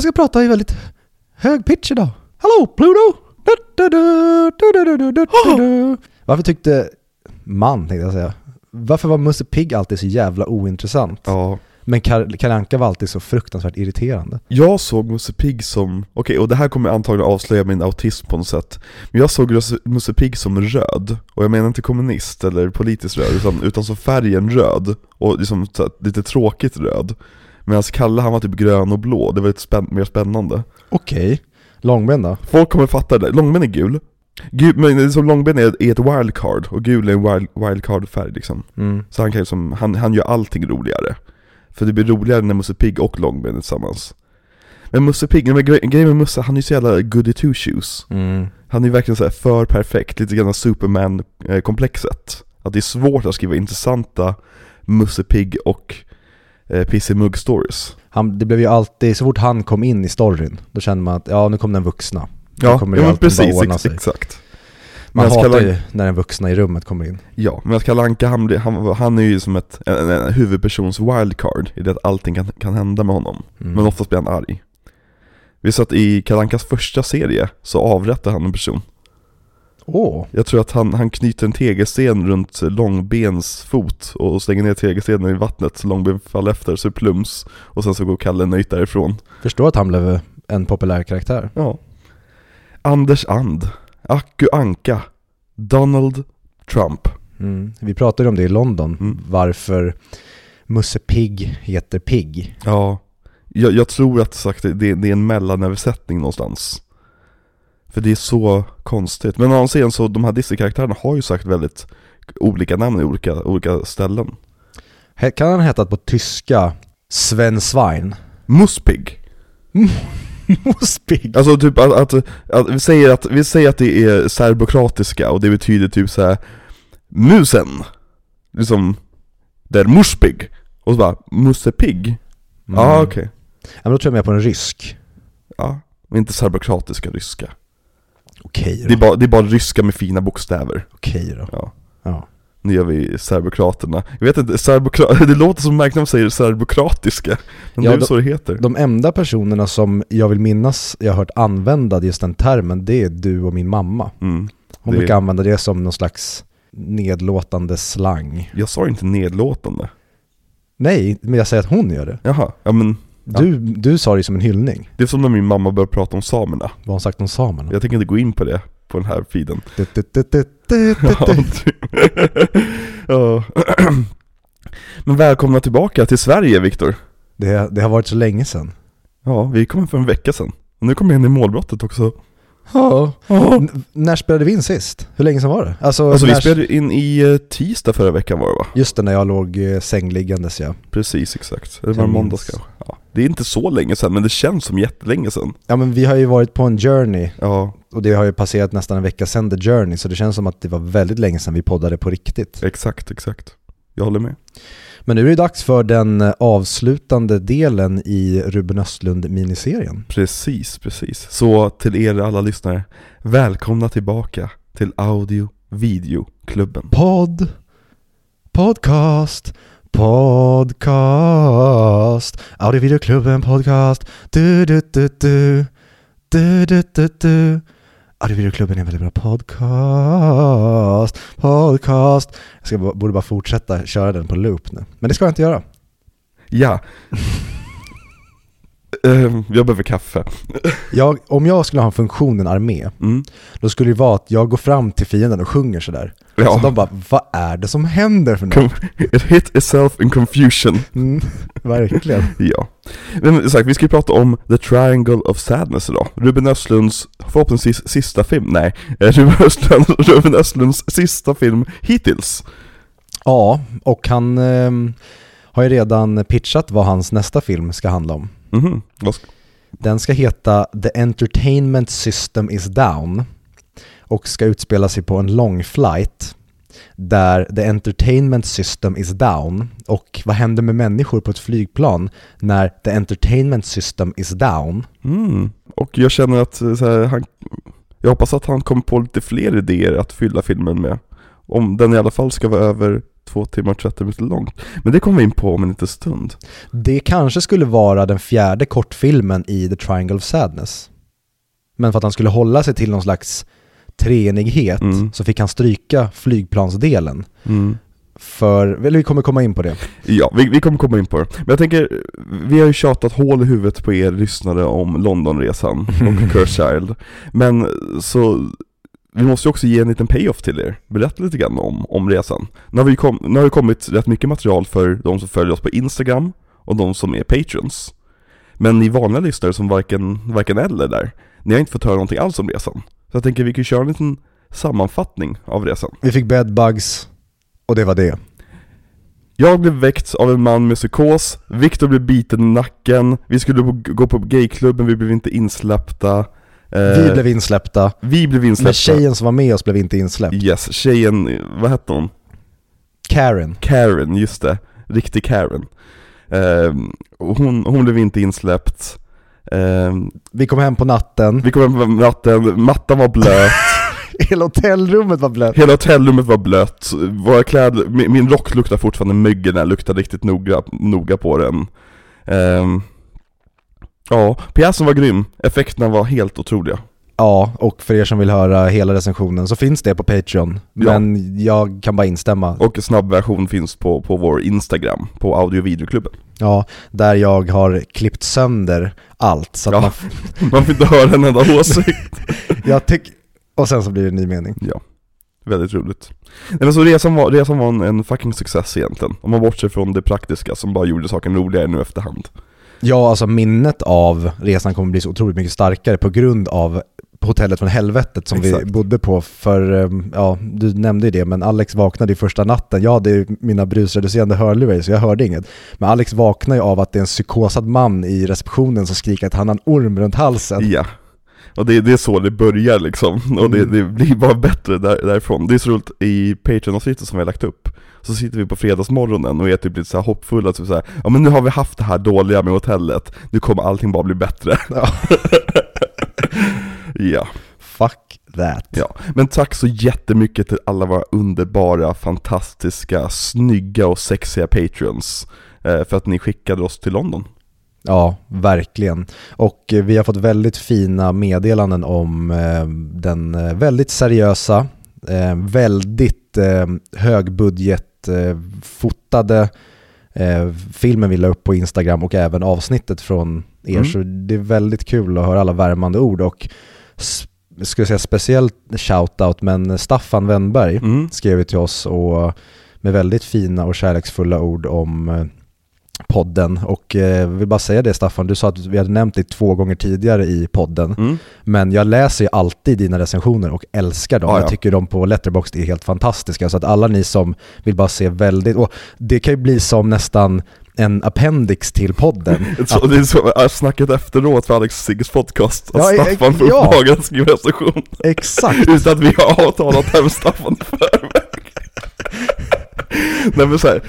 Jag ska prata i väldigt hög pitch idag. Hallå Pluto! Varför tyckte man, tänkte jag säga. Varför var Musse Pigg alltid så jävla ointressant? Ja. Men Kalle Anka var alltid så fruktansvärt irriterande. Jag såg Musse Pigg som, okej okay, och det här kommer antagligen avslöja min autism på något sätt, men jag såg Musse Pigg som röd, och jag menar inte kommunist eller politiskt röd, utan, utan som färgen röd, och liksom lite tråkigt röd. Medan Kalle han var typ grön och blå, det var lite spänn- mer spännande. Okej. Långben då? Folk kommer fatta det, långben är gul. Gul, men som långben är, är ett wildcard, och gul är en wild, wildcard-färg liksom. Mm. Så han kan liksom, han, han gör allting roligare. För det blir roligare när Musse Pigg och Långben är tillsammans. Men Musse Pigg, men grejen med Musse, han är ju så jävla goody two shoes. Mm. Han är ju verkligen så här för perfekt, lite grann Superman-komplexet Att det är svårt att skriva intressanta Musse Pigg och eh, Pissy Mugg stories Han, det blev ju alltid, så fort han kom in i storyn, då kände man att ja, nu kom den vuxna. Nu Ja, kommer ja men precis, ex- sig. exakt Man Medan hatar ju när den vuxna i rummet kommer in. Ja, men att Kalle Anka, han, han, han är ju som ett, en, en huvudpersons wildcard i det att allting kan, kan hända med honom Mm. Men oftast blir han arg Vi sa att i Kalle Ankas första serie så avrättar han en person Åh, Jag tror att han, han knyter en tegelsten runt Långbens fot och slänger ner tegelstenen i vattnet så Långben faller efter så plums Och sen så går Kalle nöjt därifrån förstår att han blev en populär karaktär. Ja Anders And Akku Anka Donald Trump Mm. Vi pratade om det i London, Mm. varför Musse Pigg heter Pigg. Ja Jag, jag tror att sagt, det, det är en mellanöversättning någonstans För det är så konstigt Men å andra sidan så, de här Disney-karaktärerna har ju sagt väldigt olika namn i olika, olika ställen Kan han heta på tyska Sven Svein? Muspig Musse Pigg? Alltså typ att, att, att, vi, säger att vi säger att det är serbokratiska och det betyder typ så här Musen Liksom Der Muspig Och så bara Mussepig Ja Mm. okej Ja, men då tror jag mer på en rysk. Ja, men inte serbokratiska ryska Okej det då. är, bara, det är bara ryska med fina bokstäver Okej då. Ja Ja. Nu gör vi serbokraterna Jag vet inte, serbokra- det låter som märkt när man säger serbokratiska Men Ja, det är då- så det heter De enda personerna som jag vill minnas jag har hört använda just den termen, det är du och min mamma. mm. Hon Det- brukar använda det som någon slags nedlåtande slang. Jag sa inte nedlåtande Nej, men jag säger att hon gör det. Jaha, ja men Du, du sa det som en hyllning. Det är som när min mamma började prata om samerna Vad har hon sagt om samerna? Jag tänker inte gå in på det på den här feeden. Ja. Men välkomna tillbaka till Sverige Viktor Det, det har varit så länge sedan. Ja, vi kom för en vecka sedan Och nu kommer jag in i målbrottet också Ja. När spelade vi in sist? Hur länge sedan var det? Alltså, Alltså vi spelade in i eh, tisdag förra veckan var det va? Just det, när jag låg eh, sängliggandes ja. Precis, exakt. Var det minns. måndags kanske? Ja. Det är inte så länge sedan, men det känns som jättelänge sedan Ja men vi har ju varit på en journey Ja, och det har ju passerat nästan en vecka sedan the journey så det känns som att det var väldigt länge sedan vi poddade på riktigt. exakt, exakt Jag håller med Men nu är det dags för den eh, avslutande delen i Ruben Östlund-miniserien. Precis, precis. Så till er alla lyssnare, välkomna tillbaka till Audio Videoklubben. Podd, podcast, podcast, Audiovideoklubben podcast, du du du du, du du du du. Audiovideoklubben är en väldigt bra podcast, podcast. Jag ska, borde bara fortsätta köra den på loop nu, men det ska jag inte göra. Ja. Ehm, jag behöver kaffe. Jag, om jag skulle ha en funktion i en armé, Mm. då skulle det vara att jag går fram till fienden och sjunger sådär. Så Ja. de bara, vad är det som händer för något? It hit itself in confusion. Mm, verkligen. Ja. Men sagt, vi ska ju prata om The Triangle of Sadness idag. Ruben Östlunds förhoppningsvis sista film, nej, eh, Ruben, Östlund, Ruben Östlunds sista film hittills. Ja, och han ehm, har ju redan pitchat vad hans nästa film ska handla om. Vad ska- Den ska heta The Entertainment System is Down och ska utspela sig på en lång flight där the entertainment system is down och vad händer med människor på ett flygplan när the entertainment system is down? Mm. Och jag känner att eh, så här, han, jag hoppas att han kommer på lite fler idéer att fylla filmen med. Om den i alla fall ska vara över två timmar och 30 minuter långt. Men det kommer vi in på om en liten stund. Det kanske skulle vara den fjärde kortfilmen i The Triangle of Sadness. Men för att han skulle hålla sig till någon slags treenighet Mm. så fick han stryka flygplansdelen. Mm. För, eller vi kommer komma in på det. Ja, vi, vi kommer komma in på det. Men jag tänker, vi har ju tjatat hål i huvudet på er lyssnare om Londonresan och Curschild. Men så, vi måste ju också ge en liten payoff till er. Berätta lite grann om, om resan. Nu har, vi kom, nu har det kommit rätt mycket material för de som följer oss på Instagram och de som är patrons. Men ni vanliga lyssnare som varken, varken eller där, ni har inte fått höra någonting alls om resan. Så jag tänker vi kan köra en liten sammanfattning av resan. Vi fick bedbugs och det var det. Jag blev väckt av en man med psykos, Viktor blev biten i nacken, vi skulle gå på gayklubben, vi blev inte insläppta. Eh, Vi blev insläppta, vi blev men insläppta. tjejen som var med oss blev inte insläppt. Yes, tjejen, vad hette hon? Karen. Karen, just det. Riktig Karen. Eh, och hon, hon blev inte insläppt. Eh, Vi kom hem på natten, vi kom hem på natten, mattan var blöt, hela hotellrummet var blött. hela hotellrummet var blött, våra kläder, min, min rock luktar fortfarande myggen, jag luktar riktigt noga, noga på den. Ehm, ja, pjäsen var grym, effekterna var helt otroliga. Ja, och för er som vill höra hela recensionen så finns det på Patreon. Ja. Men jag kan bara instämma. Och snabbversion finns på, på vår Instagram, på audio och videoklubben. Ja, där jag har klippt sönder allt. Så Ja. man, Man får inte höra en enda åsikt. jag tyck, och sen så blir det en ny mening. Ja, väldigt roligt. Nej, men så resan var, resan var en, en fucking success egentligen. Om man bortser från det praktiska som bara gjorde saken roligare nu efterhand. Ja, alltså minnet av resan kommer bli så otroligt mycket starkare på grund av hotellet från helvetet som vi Exakt. bodde på för, um, ja, du nämnde ju det, men Alex vaknade ju första natten. Jag hade mina brusreducerande hörlurar så jag hörde inget. Men Alex vaknar ju av att det är en psykosad man i receptionen som skriker att han har en orm runt halsen. Ja. Och det, det är så det börjar liksom, och det, Mm. det blir bara bättre där, därifrån. Det är så roligt, i Patreon-avsnittet som vi har lagt upp, så sitter vi på fredagsmorgonen och är typ lite så här hoppfulla, typ så här, ja men nu har vi haft det här dåliga med hotellet, nu kommer allting bara bli bättre. Ja. ja. Fuck that. Ja, men tack så jättemycket till alla våra underbara, fantastiska, snygga och sexiga patreons eh, för att ni skickade oss till London. Ja, verkligen. Och eh, vi har fått väldigt fina meddelanden om eh, den eh, väldigt seriösa, väldigt högbudget fotade eh, filmen vi la upp på Instagram och även avsnittet från er. Mm. Så det är väldigt kul att höra alla värmande ord och s- ska jag säga speciellt shoutout, men Staffan Wennberg Mm. skrev till oss och med väldigt fina och kärleksfulla ord om podden och eh, vill bara säga det Staffan, du sa att vi hade nämnt dig två gånger tidigare i podden Mm. men jag läser ju alltid dina recensioner och älskar dem. Ja, ja. Jag tycker de på Letterboxd är helt fantastiska så att alla ni som vill bara se väldigt, och det kan ju bli som nästan en appendix till podden. Så, det är så, snacket efteråt för Alex Sigges podcast, att Ja, e- Staffan får ja. uppdraget att skriva recension Exakt! utan att vi har avtalat det här med Staffan i förväg. Nej men så här,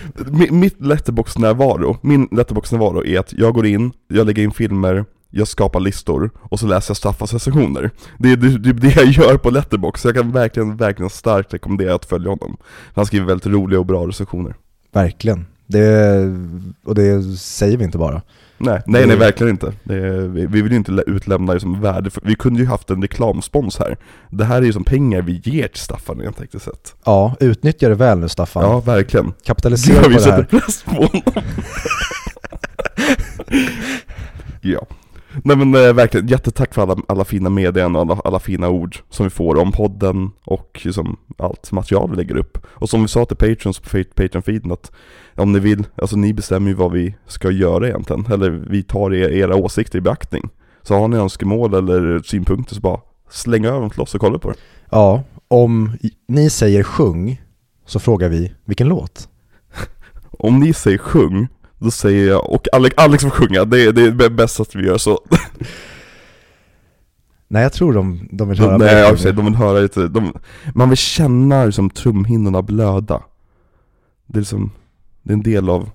mitt letterbox-närvaro, min letterbox-närvaro är att jag går in, jag lägger in filmer, jag skapar listor och så läser jag Staffans recensioner. Det är det, det jag gör på letterbox, så jag kan verkligen, verkligen starkt rekommendera att följa honom. Han skriver väldigt roliga och bra recensioner. Verkligen. Det, och det säger vi inte bara. Nej, nej, nej verkligen inte. Vi, vi vill ju inte lä- utlämna det som värde, för, vi kunde ju haft en reklamspons här. Det här är ju som pengar vi ger till Staffan rent tekniskt sett. Ja, utnyttja det väl nu Staffan. Ja, verkligen. Kapitalisera på vi det sätter här. press på honom. ja. Nej men eh, verkligen, jättetack för alla, alla fina meddelanden och alla, alla fina ord som vi får om podden och liksom allt material vi lägger upp. Och som vi sa till patrons på Patreon-feeden att om ni vill, alltså ni bestämmer ju vad vi ska göra egentligen, eller vi tar er, era åsikter i beaktning. Så har ni önskemål eller synpunkter så bara släng över dem till oss och kolla på det. Ja, om ni säger sjung så frågar vi vilken låt? Om ni säger sjung, då säger jag, och Alex, Alex får sjunga, det, är- det är bäst att vi gör så. Nej, jag tror de, de vill höra Nej, jag det. de vill höra lite, de, man vill känna liksom trumhinnorna blöda. Det är liksom, det är en del av,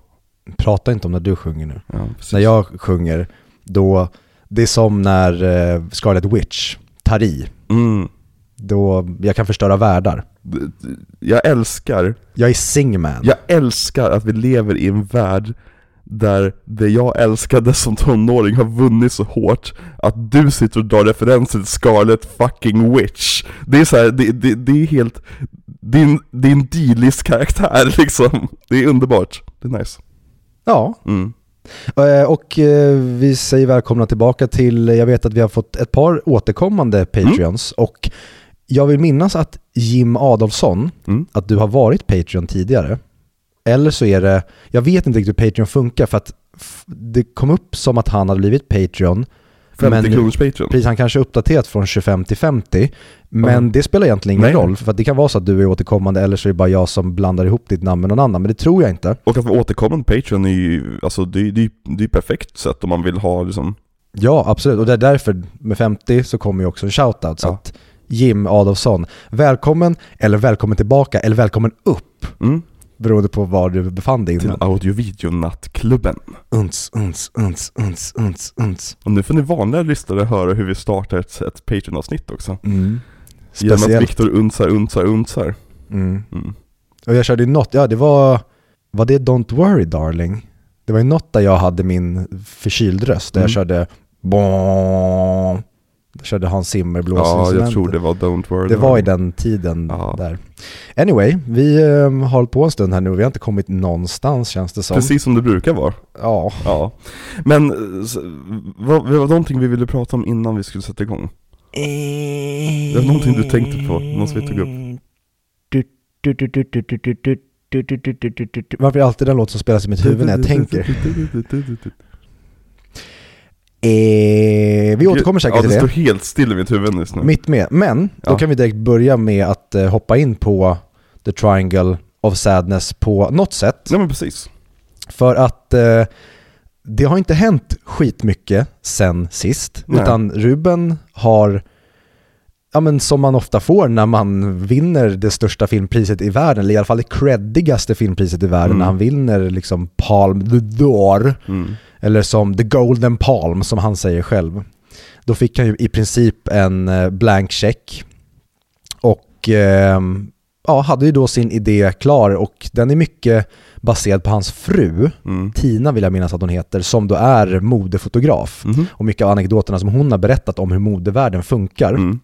Prata inte om när du sjunger nu. ja. När jag sjunger, då, det är som när eh, Scarlet Witch tar i. Mm, Då, jag kan förstöra världar. jag älskar, Jag är singman. jag älskar att vi lever i en värld där det jag älskade som tonåring har vunnit så hårt att du sitter och drar referenser till Scarlet fucking Witch. Det är så här, det, det, det är helt, är en D-list karaktär liksom. Det är underbart, det är nice. Ja, Mm. Eh, och eh, vi säger välkomna tillbaka till, jag vet att vi har fått ett par återkommande Patreons och jag vill minnas att Jim Adolfsson, Mm. att du har varit Patreon tidigare. Eller så är det, jag vet inte riktigt hur Patreon funkar för att det kom upp som att han hade blivit Patreon. 50 Men- kronors Patreon. Precis, han kanske uppdaterat från 25 till 50. Men Mm. det spelar egentligen ingen Nej. roll, för att det kan vara så att du är återkommande eller så är det bara jag som blandar ihop ditt namn med någon annan. Men det tror jag inte. Och att vara återkommande Patreon är ju, alltså det, är- det, är- det är ju perfekt sätt om man vill ha liksom Ja, absolut. Och det är därför med 50 så kommer ju också en shoutout. Så Ja. att Jim Adolfsson, välkommen, eller välkommen tillbaka, eller välkommen upp. mm, Beroende på var du befann dig till innan. audio-video-nattklubben. Uns, uns, uns, uns, uns, uns. Och nu får ni vanliga lyssnare höra hur vi startar ett, ett Patreon-avsnitt också. Mm. Genom att Speciellt. Viktor unsar, unsar, unsar. Mm. Mm. Och jag körde ju något, ja det var, var det Don't Worry Darling? Det var ju något där jag hade min förkyld röst, där jag Mm. körde Bom. Körde Hans Zimmer Ja, blåsinstrumentet. jag tror det var Don't Worry. Det var i den tiden Ja. där. Anyway, vi eh, har hållit på en stund här nu och vi har inte kommit någonstans känns det som. Precis som det brukar vara. Ja. Ja. Men, eh, vad, det var någonting vi ville prata om innan vi skulle sätta igång. Det var någonting du tänkte på, något vi tog upp. Varför är alltid den låt som spelas i mitt huvud när jag tänker? Eh, vi återkommer säkert ja, till det det. står helt still i mitt huvud just nu. Mitt med. Men då Ja. kan vi direkt börja med att eh, hoppa in på The Triangle of Sadness på något sätt. Ja men precis. För att eh, det har inte hänt skitmycket sen sist. Nej. Utan Ruben har, ja men som man ofta får när man vinner det största filmpriset i världen, eller i alla fall det creddigaste filmpriset i världen, Mm. när han vinner liksom Palm d'Or, Mm. eller som The Golden Palm som han säger själv. Då fick han ju i princip en eh, blank check och ehm, ja, hade ju då sin idé klar och den är mycket baserad på hans fru, Mm. Tina vill jag minnas att hon heter, som då är modefotograf. Mhm. Och mycket av anekdoterna som hon har berättat om hur modevärlden funkar. Mm.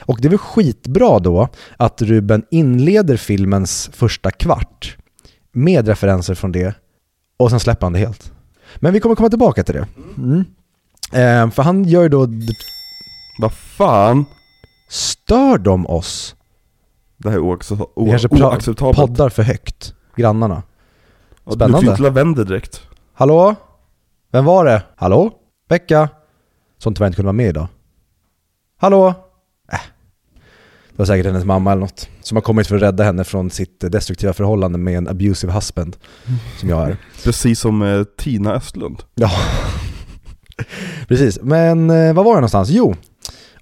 Och det är väl skitbra då att Ruben inleder filmens första kvart med referenser från det och sen släpper han det helt. Men vi kommer komma tillbaka till det. Mm. Eh, för han gör ju då, Vad fan? stör de oss? Det här är oaccepta- Vi kanske pra- oacceptabelt. poddar för högt, grannarna. Ja, Du Spännande. får inte lavendel direkt. Hallå? Vem var det? Hallå? Becka? Som tyvärr inte kunde vara med idag. Hallå? Äh. Det var säkert hennes mamma eller något. Som har kommit för att rädda henne från sitt destruktiva förhållande med en abusive husband. Som jag är. Precis som eh, Tina Östlund. Ja, precis. Men eh, vad var det någonstans? Jo,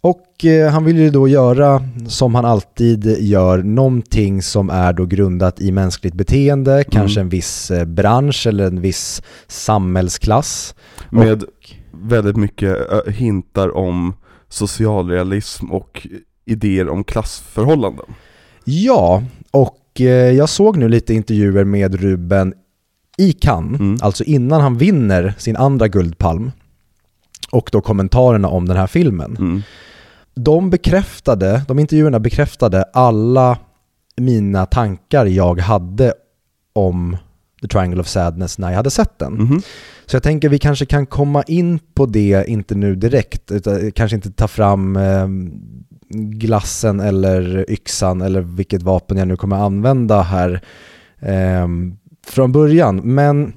och eh, han vill ju då göra som han alltid gör, någonting som är då grundat i mänskligt beteende, kanske en viss eh, bransch eller en viss samhällsklass. Med väldigt mycket hintar om socialrealism och idéer om klassförhållanden. Ja, och eh, jag såg nu lite intervjuer med Ruben i Cannes, Mm. alltså innan han vinner sin andra Guldpalm. Och då kommentarerna om den här filmen. Mm. De bekräftade, de intervjuerna bekräftade alla mina tankar jag hade om The Triangle of Sadness när jag hade sett den. Mhm. Så jag tänker vi kanske kan komma in på det, inte nu direkt, utan kanske inte ta fram eh, glassen eller yxan eller vilket vapen jag nu kommer använda här eh, från början. Men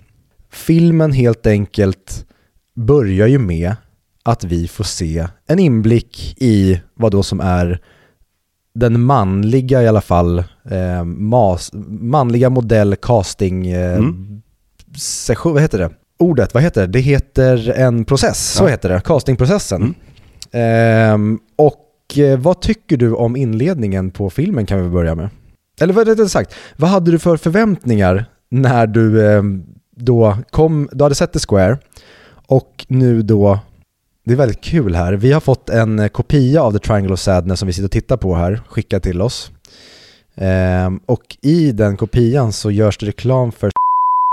filmen helt enkelt börjar ju med att vi får se en inblick i vad då som är den manliga i alla fall, eh, mas, manliga modell casting eh, Mm. session, vad heter det? Ordet, vad heter det? Det heter en process, så Ja. heter det, castingprocessen. Mm. Ehm, och eh, vad tycker du om inledningen på filmen kan vi börja med? Eller vad rättare sagt, vad hade du för förväntningar när du eh, då kom, du hade sett The Square och nu då, det är väldigt kul här, vi har fått en eh, kopia av The Triangle of Sadness som vi sitter och tittar på här, skickad till oss. Ehm, och i den kopian så görs det reklam för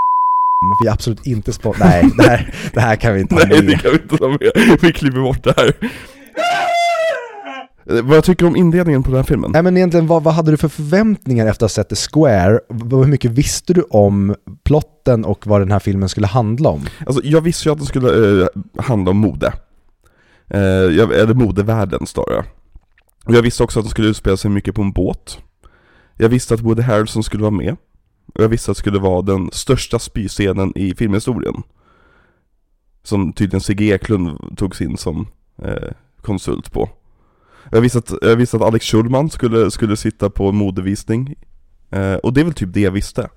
vi är absolut inte spot... Nej, det här, det här kan vi inte ha Nej det med. kan vi inte ta med, vi klipper bort det här Eh, Vad tycker om inledningen på den här filmen? Nej men egentligen, vad, vad hade du för förväntningar efter att ha sett The Square? Hur mycket visste du om plotten och vad den här filmen skulle handla om? Alltså jag visste ju att den skulle eh, handla om mode eh, Eller modevärlden står det Och jag visste också att den skulle utspela sig mycket på en båt. Jag visste att Woody Harrelson skulle vara med. Och jag visste att det skulle vara den största spyscenen i filmhistorien. Som tydligen Sigge Eklund togs in som eh, konsult på. Jag visste, att, jag visste att Alex Schulman skulle, skulle sitta på en modevisning. Eh, Och det är väl typ det jag visste.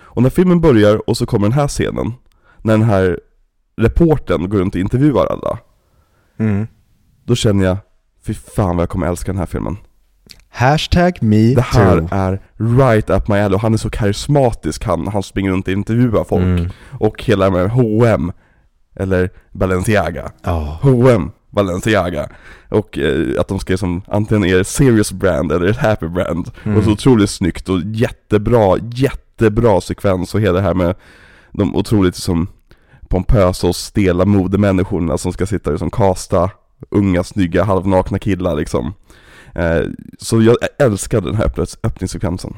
Och när filmen börjar och så kommer den här scenen. När den här reporten går runt och intervjuar alla. Då känner jag, fy fan vad jag kommer älska den här filmen Hashtag me Det här too. är right up my alley och han är så karismatisk han, han springer runt och intervjuar folk Mm. Och hela med H&M Eller Balenciaga Ja. H&M Balenciaga Och eh, att de ska som antingen är serious brand eller ett happy brand Mm. Och så otroligt snyggt och jättebra, jättebra sekvens och hela det här med De otroligt som pompösa och stela modemänniskorna som ska sitta och som kasta unga, snygga, halvnakna killar liksom eh, Så jag älskade den här öppnings- öppningssekvensen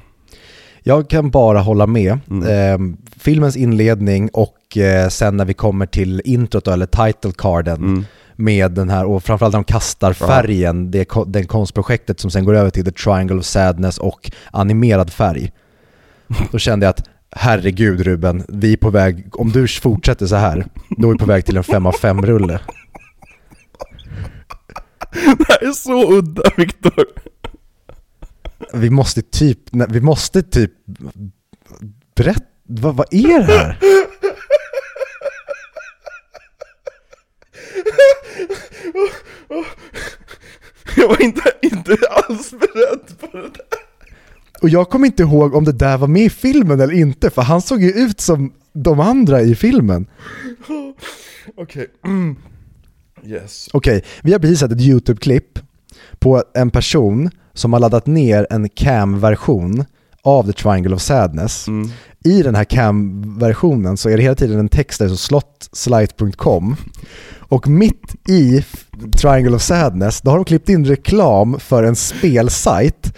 Jag kan bara hålla med. Mm. Ehm, filmens inledning och eh, sen när vi kommer till introt eller title carden mm. med den här, och framförallt när de kastar färgen, det, ko- den konstprojektet som sen går över till The Triangle of Sadness och animerad färg. Då kände jag att herregud Ruben, vi är på väg, om du fortsätter så här, då är vi på väg till en 5 av 5-rulle. Det här är så udda Viktor! Vi måste typ, vi måste typ berätta, vad, vad är det här? Jag var inte, inte alls beredd på det där Och jag kommer inte ihåg om det där var med i filmen eller inte, för han såg ju ut som de andra i filmen. Okej, mm. Yes Okej, vi har precis sett ett YouTube-klipp på en person som har laddat ner en cam-version av The Triangle of Sadness. mm. I den här cam-versionen så är det hela tiden en text där det står slottslight.com och mitt i Triangle of Sadness, då har de klippt in reklam för en spelsajt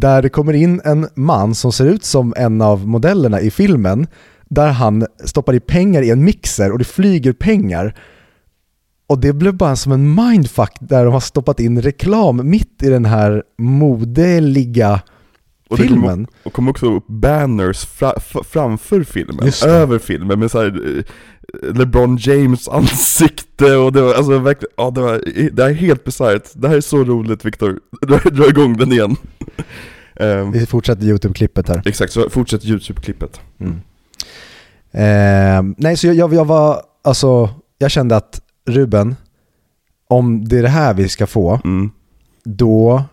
där det kommer in en man som ser ut som en av modellerna i filmen där han stoppar i pengar i en mixer och det flyger pengar. Och det blev bara som en mindfuck där de har stoppat in reklam mitt i den här modeliga och det filmen. kom, och kom också upp banners fra, framför filmen, det. över filmen med så här, eh, LeBron James ansikte och det var alltså verkligen, ja det var, det här är helt bisarrt. Det här är så roligt Viktor, dra, dra igång den igen. Ehm, Vi fortsätter YouTube-klippet här. exakt, så fortsätt YouTube-klippet. Mm. Eh, nej, så jag, jag, jag var, alltså, jag kände att Ruben, om det är det här vi ska få, Mm. då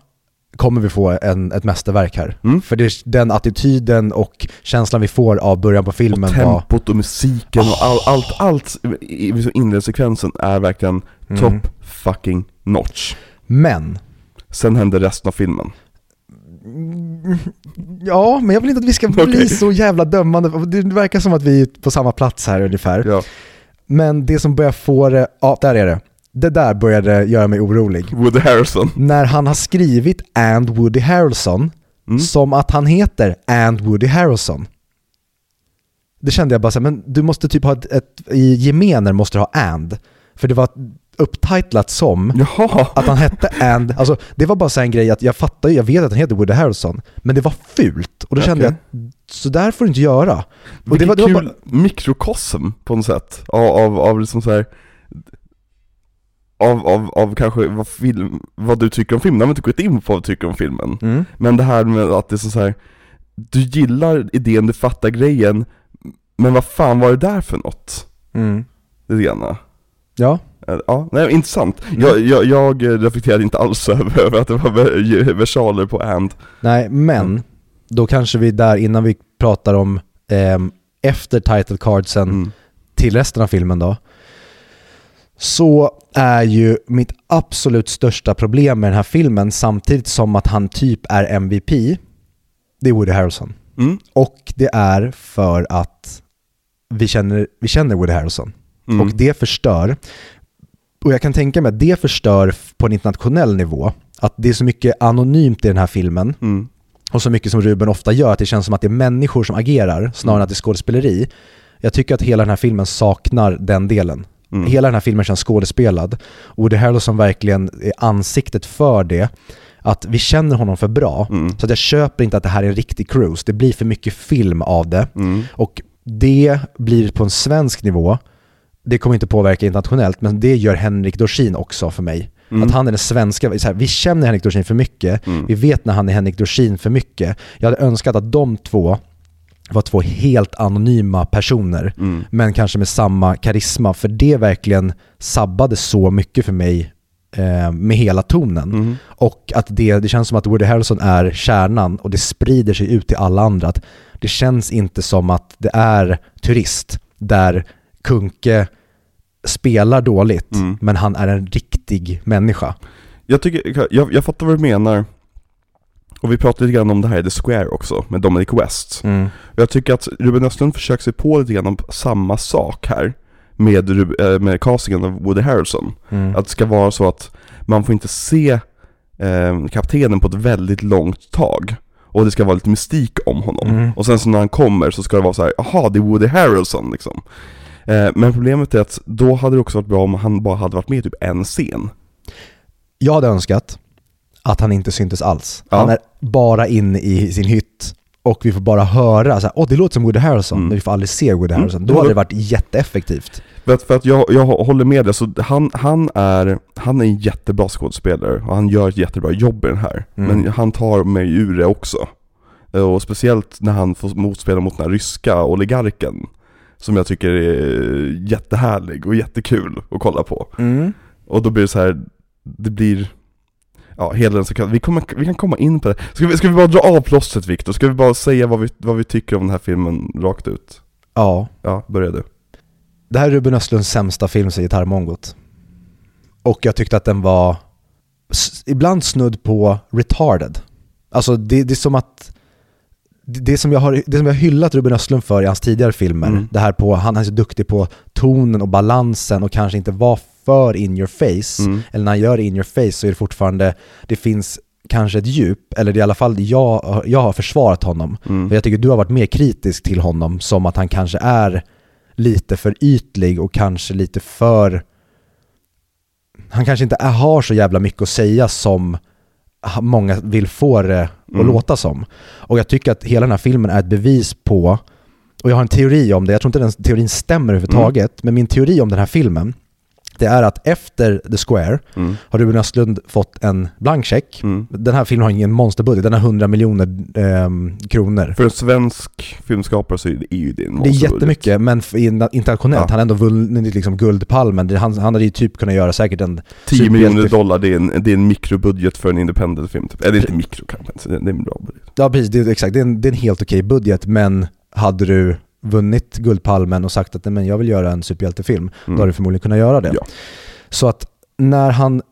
kommer vi få en, ett mästerverk här. Mm. För det den attityden och känslan vi får av början på filmen och var... tempot och musiken och all, allt, allt i inledningssekvensen är verkligen Mm. top fucking notch. Men, Sen händer resten av filmen. ja, men jag vill inte att vi ska bli Okej. så jävla dömande. Det verkar som att vi är på samma plats här ungefär. Ja. Men det som börjar få det, ja där är det. Det där började göra mig orolig. Woody Harrison. När han har skrivit and Woody Harrelson Mm. som att han heter and Woody Harrelson. Det kände jag bara så här, men du måste typ ha ett, ett i gemener måste du ha and. För det var upptitlat som Jaha! att han hette and, alltså det var bara så en grej att jag fattar jag vet att han heter Woody Harrelson, men det var fult. Och då kände Okej. jag att så där får du inte göra. Och det var, det var kul bara, mikrokosm på något sätt, av, av, av liksom så här. Av, av, av kanske vad, film, vad du tycker om filmen, jag har inte gått in på vad du tycker om filmen mm, Men det här med att det är så här. Du gillar idén, du fattar grejen Men vad fan var det där för något? mm. Det ena ja. Eh, Ja, nej intressant. Mm. Jag, jag, jag reflekterade inte alls över att det var ver- versaler på and Nej, men Mm. då kanske vi där innan vi pratar om ehm, efter title cardsen mm. till resten av filmen då, så är ju mitt absolut största problem med den här filmen samtidigt som att han typ är MVP, det är Woody Harrelson. Mm. Och det är för att vi känner, vi känner Woody Harrelson. Mm. Och det förstör. Och jag kan tänka mig att det förstör på en internationell nivå. Att det är så mycket anonymt i den här filmen Mm. och så mycket som Ruben ofta gör, att det känns som att det är människor som agerar snarare än att det är skådespeleri. Jag tycker att hela den här filmen saknar den delen. Mm. Hela den här filmen känns skådespelad. Och Woody Harrelson verkligen är ansiktet för det. Att vi känner honom för bra. Mm. Så att jag köper inte att det här är en riktig cruise. Det blir för mycket film av det. Mm. Och det blir på en svensk nivå. Det kommer inte påverka internationellt, men det gör Henrik Dorsin också för mig. Mm. Att han är den svenska, så här, vi känner Henrik Dorsin för mycket, Mm. vi vet när han är Henrik Dorsin för mycket. Jag hade önskat att de två var två helt anonyma personer, Mm. men kanske med samma karisma, för det verkligen sabbade så mycket för mig eh, med hela tonen. Mm. Och att det, det känns som att Woody Harrelson är kärnan och det sprider sig ut till alla andra. Att det känns inte som att det är turist där Kunke spelar dåligt, Mm. men han är en riktig människa. Jag, tycker, jag, jag fattar vad du menar. Och vi pratade lite grann om det här i The Square också, med Dominic West. Och Jag tycker att Ruben Östlund försöker sig på lite grann om samma sak här med, eh, med castingen av Woody Harrelson. Mm. Att det ska vara så att man får inte se eh, kaptenen på ett väldigt långt tag. Och det ska vara lite mystik om honom. Mm. Och sen så när han kommer så ska det vara så här, jaha det är Woody Harrelson liksom. Eh, men problemet är att då hade det också varit bra om han bara hade varit med i typ en scen. Jag hade önskat att han inte syntes alls. Ja. Han är bara inne i sin hytt och vi får bara höra så här, åh det låter som Woody Harrelson, Mm. men vi får aldrig se Woody Mm. Harrelson. Då Ja, hade då- det varit jätteeffektivt. För att, för att jag, jag håller med dig, så han, han, är, han är en jättebra skådespelare och han gör ett jättebra jobb i den här. Mm. Men han tar mig ur det också. Eh, Och speciellt när han får motspela mot den här ryska oligarken. Som jag tycker är jättehärlig och jättekul att kolla på. Och då blir det så här, det blir Ja, hela den så kallade, vi, kommer, vi kan komma in på det. Ska vi, ska vi bara dra av plåstret Viktor? Ska vi bara säga vad vi, vad vi tycker om den här filmen rakt ut? Ja, Ja, börja du. Det här är Ruben Östlunds sämsta film, säger Gitarrmongot. Och jag tyckte att den var ibland snudd på retarded. Alltså det, det är som att det det som, jag har, det som jag har hyllat Ruben Östlund för i hans tidigare filmer, Mm. det här på, han är så duktig på tonen och balansen och kanske inte var för in your face, Mm. eller när han gör in your face så är det fortfarande, det finns kanske ett djup, eller i alla fall jag, jag har försvarat honom. Mm. För jag tycker du har varit mer kritisk till honom som att han kanske är lite för ytlig och kanske lite för... Han kanske inte har så jävla mycket att säga som många vill få det att Mm. låta som. Och jag tycker att hela den här filmen är ett bevis på, och jag har en teori om det, jag tror inte den teorin stämmer överhuvudtaget, men min teori om den här filmen, det är att efter The Square Mm. har Ruben Östlund fått en blank check. Mm. Den här filmen har ingen monsterbudget, den har 100 miljoner ehm, kronor. För en svensk filmskapare så är det ju din Det är jättemycket, men internationellt, Ja. han har ändå vunnit liksom Guldpalmen. Det- Han, han hade ju typ kunnat göra säkert en 10 superhjälte- miljoner dollar, det är, en, det är en mikrobudget för en independent film typ. Eller inte mikro kanske det det är en bra budget. Ja precis, det är, exakt. Det är, en, det är en helt okej budget, men hade du vunnit Guldpalmen och sagt att "Nej, men jag vill göra en superhjältefilm, då Mm. hade du förmodligen kunnat göra det. Ja. Så att när han,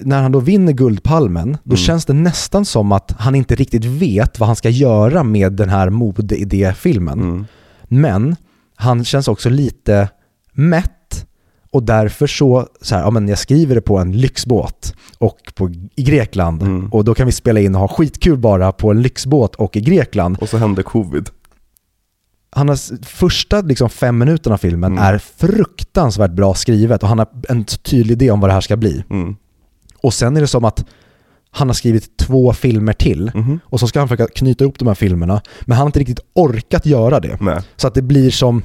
när han då vinner Guldpalmen, då Mm. känns det nästan som att han inte riktigt vet vad han ska göra med den här modeidéfilmen. Mm. Men han känns också lite mätt och därför så, så här, ja men jag skriver det på en lyxbåt och på, i Grekland Mm. och då kan vi spela in och ha skitkul bara på en lyxbåt och i Grekland. Och så hände covid. Han har, första liksom fem minuterna av filmen Mm. är fruktansvärt bra skrivet och han har en tydlig idé om vad det här ska bli. Mm. Och sen är det som att han har skrivit två filmer till Mhm. och så ska han försöka knyta ihop de här filmerna men han har inte riktigt orkat göra det. Nej. Så att det blir som...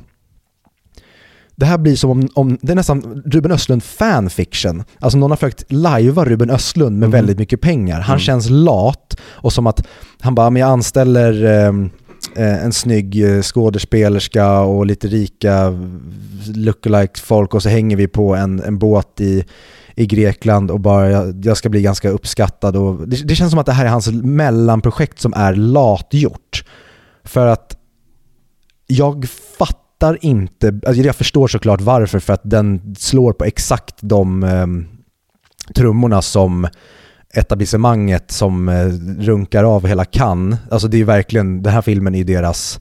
Det här blir som om, om det är nästan Ruben Östlund fanfiction. Alltså någon har försökt lajva Ruben Östlund med Mhm. väldigt mycket pengar. Han Mm. känns lat och som att han bara, men jag anställer eh, Eh, en snygg eh, skådespelerska och lite rika lookalike folk och så hänger vi på en, en båt i, i Grekland och bara jag, jag ska bli ganska uppskattad. Och det, det känns som att det här är hans mellanprojekt som är latgjort. För att jag fattar inte, alltså jag förstår såklart varför, för att den slår på exakt de um, trummorna som etablissemanget som eh, runkar av hela kan. Alltså det är ju verkligen, den här filmen är ju deras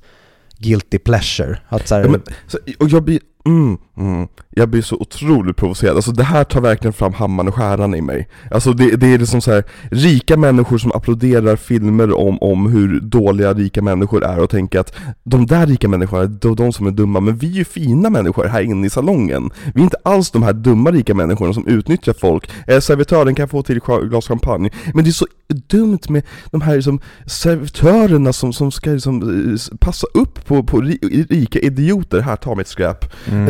guilty pleasure. Att så här, Ja, men, så, och jag blir, mm, mm, jag blir så otroligt provocerad. Alltså det här tar verkligen fram hammaren och skäran i mig. Alltså det, det är liksom så här, rika människor som applåderar filmer om, om hur dåliga rika människor är och tänker att de där rika människorna, det är de som är dumma, men vi är ju fina människor här inne i salongen. Vi är inte alls de här dumma rika människorna som utnyttjar folk. Eh, servitören kan få till glas champagne. Men det är så dumt med de här liksom, servitörerna som, som ska liksom, eh, passa upp på, på rika idioter. Här, ta mitt skräp mm,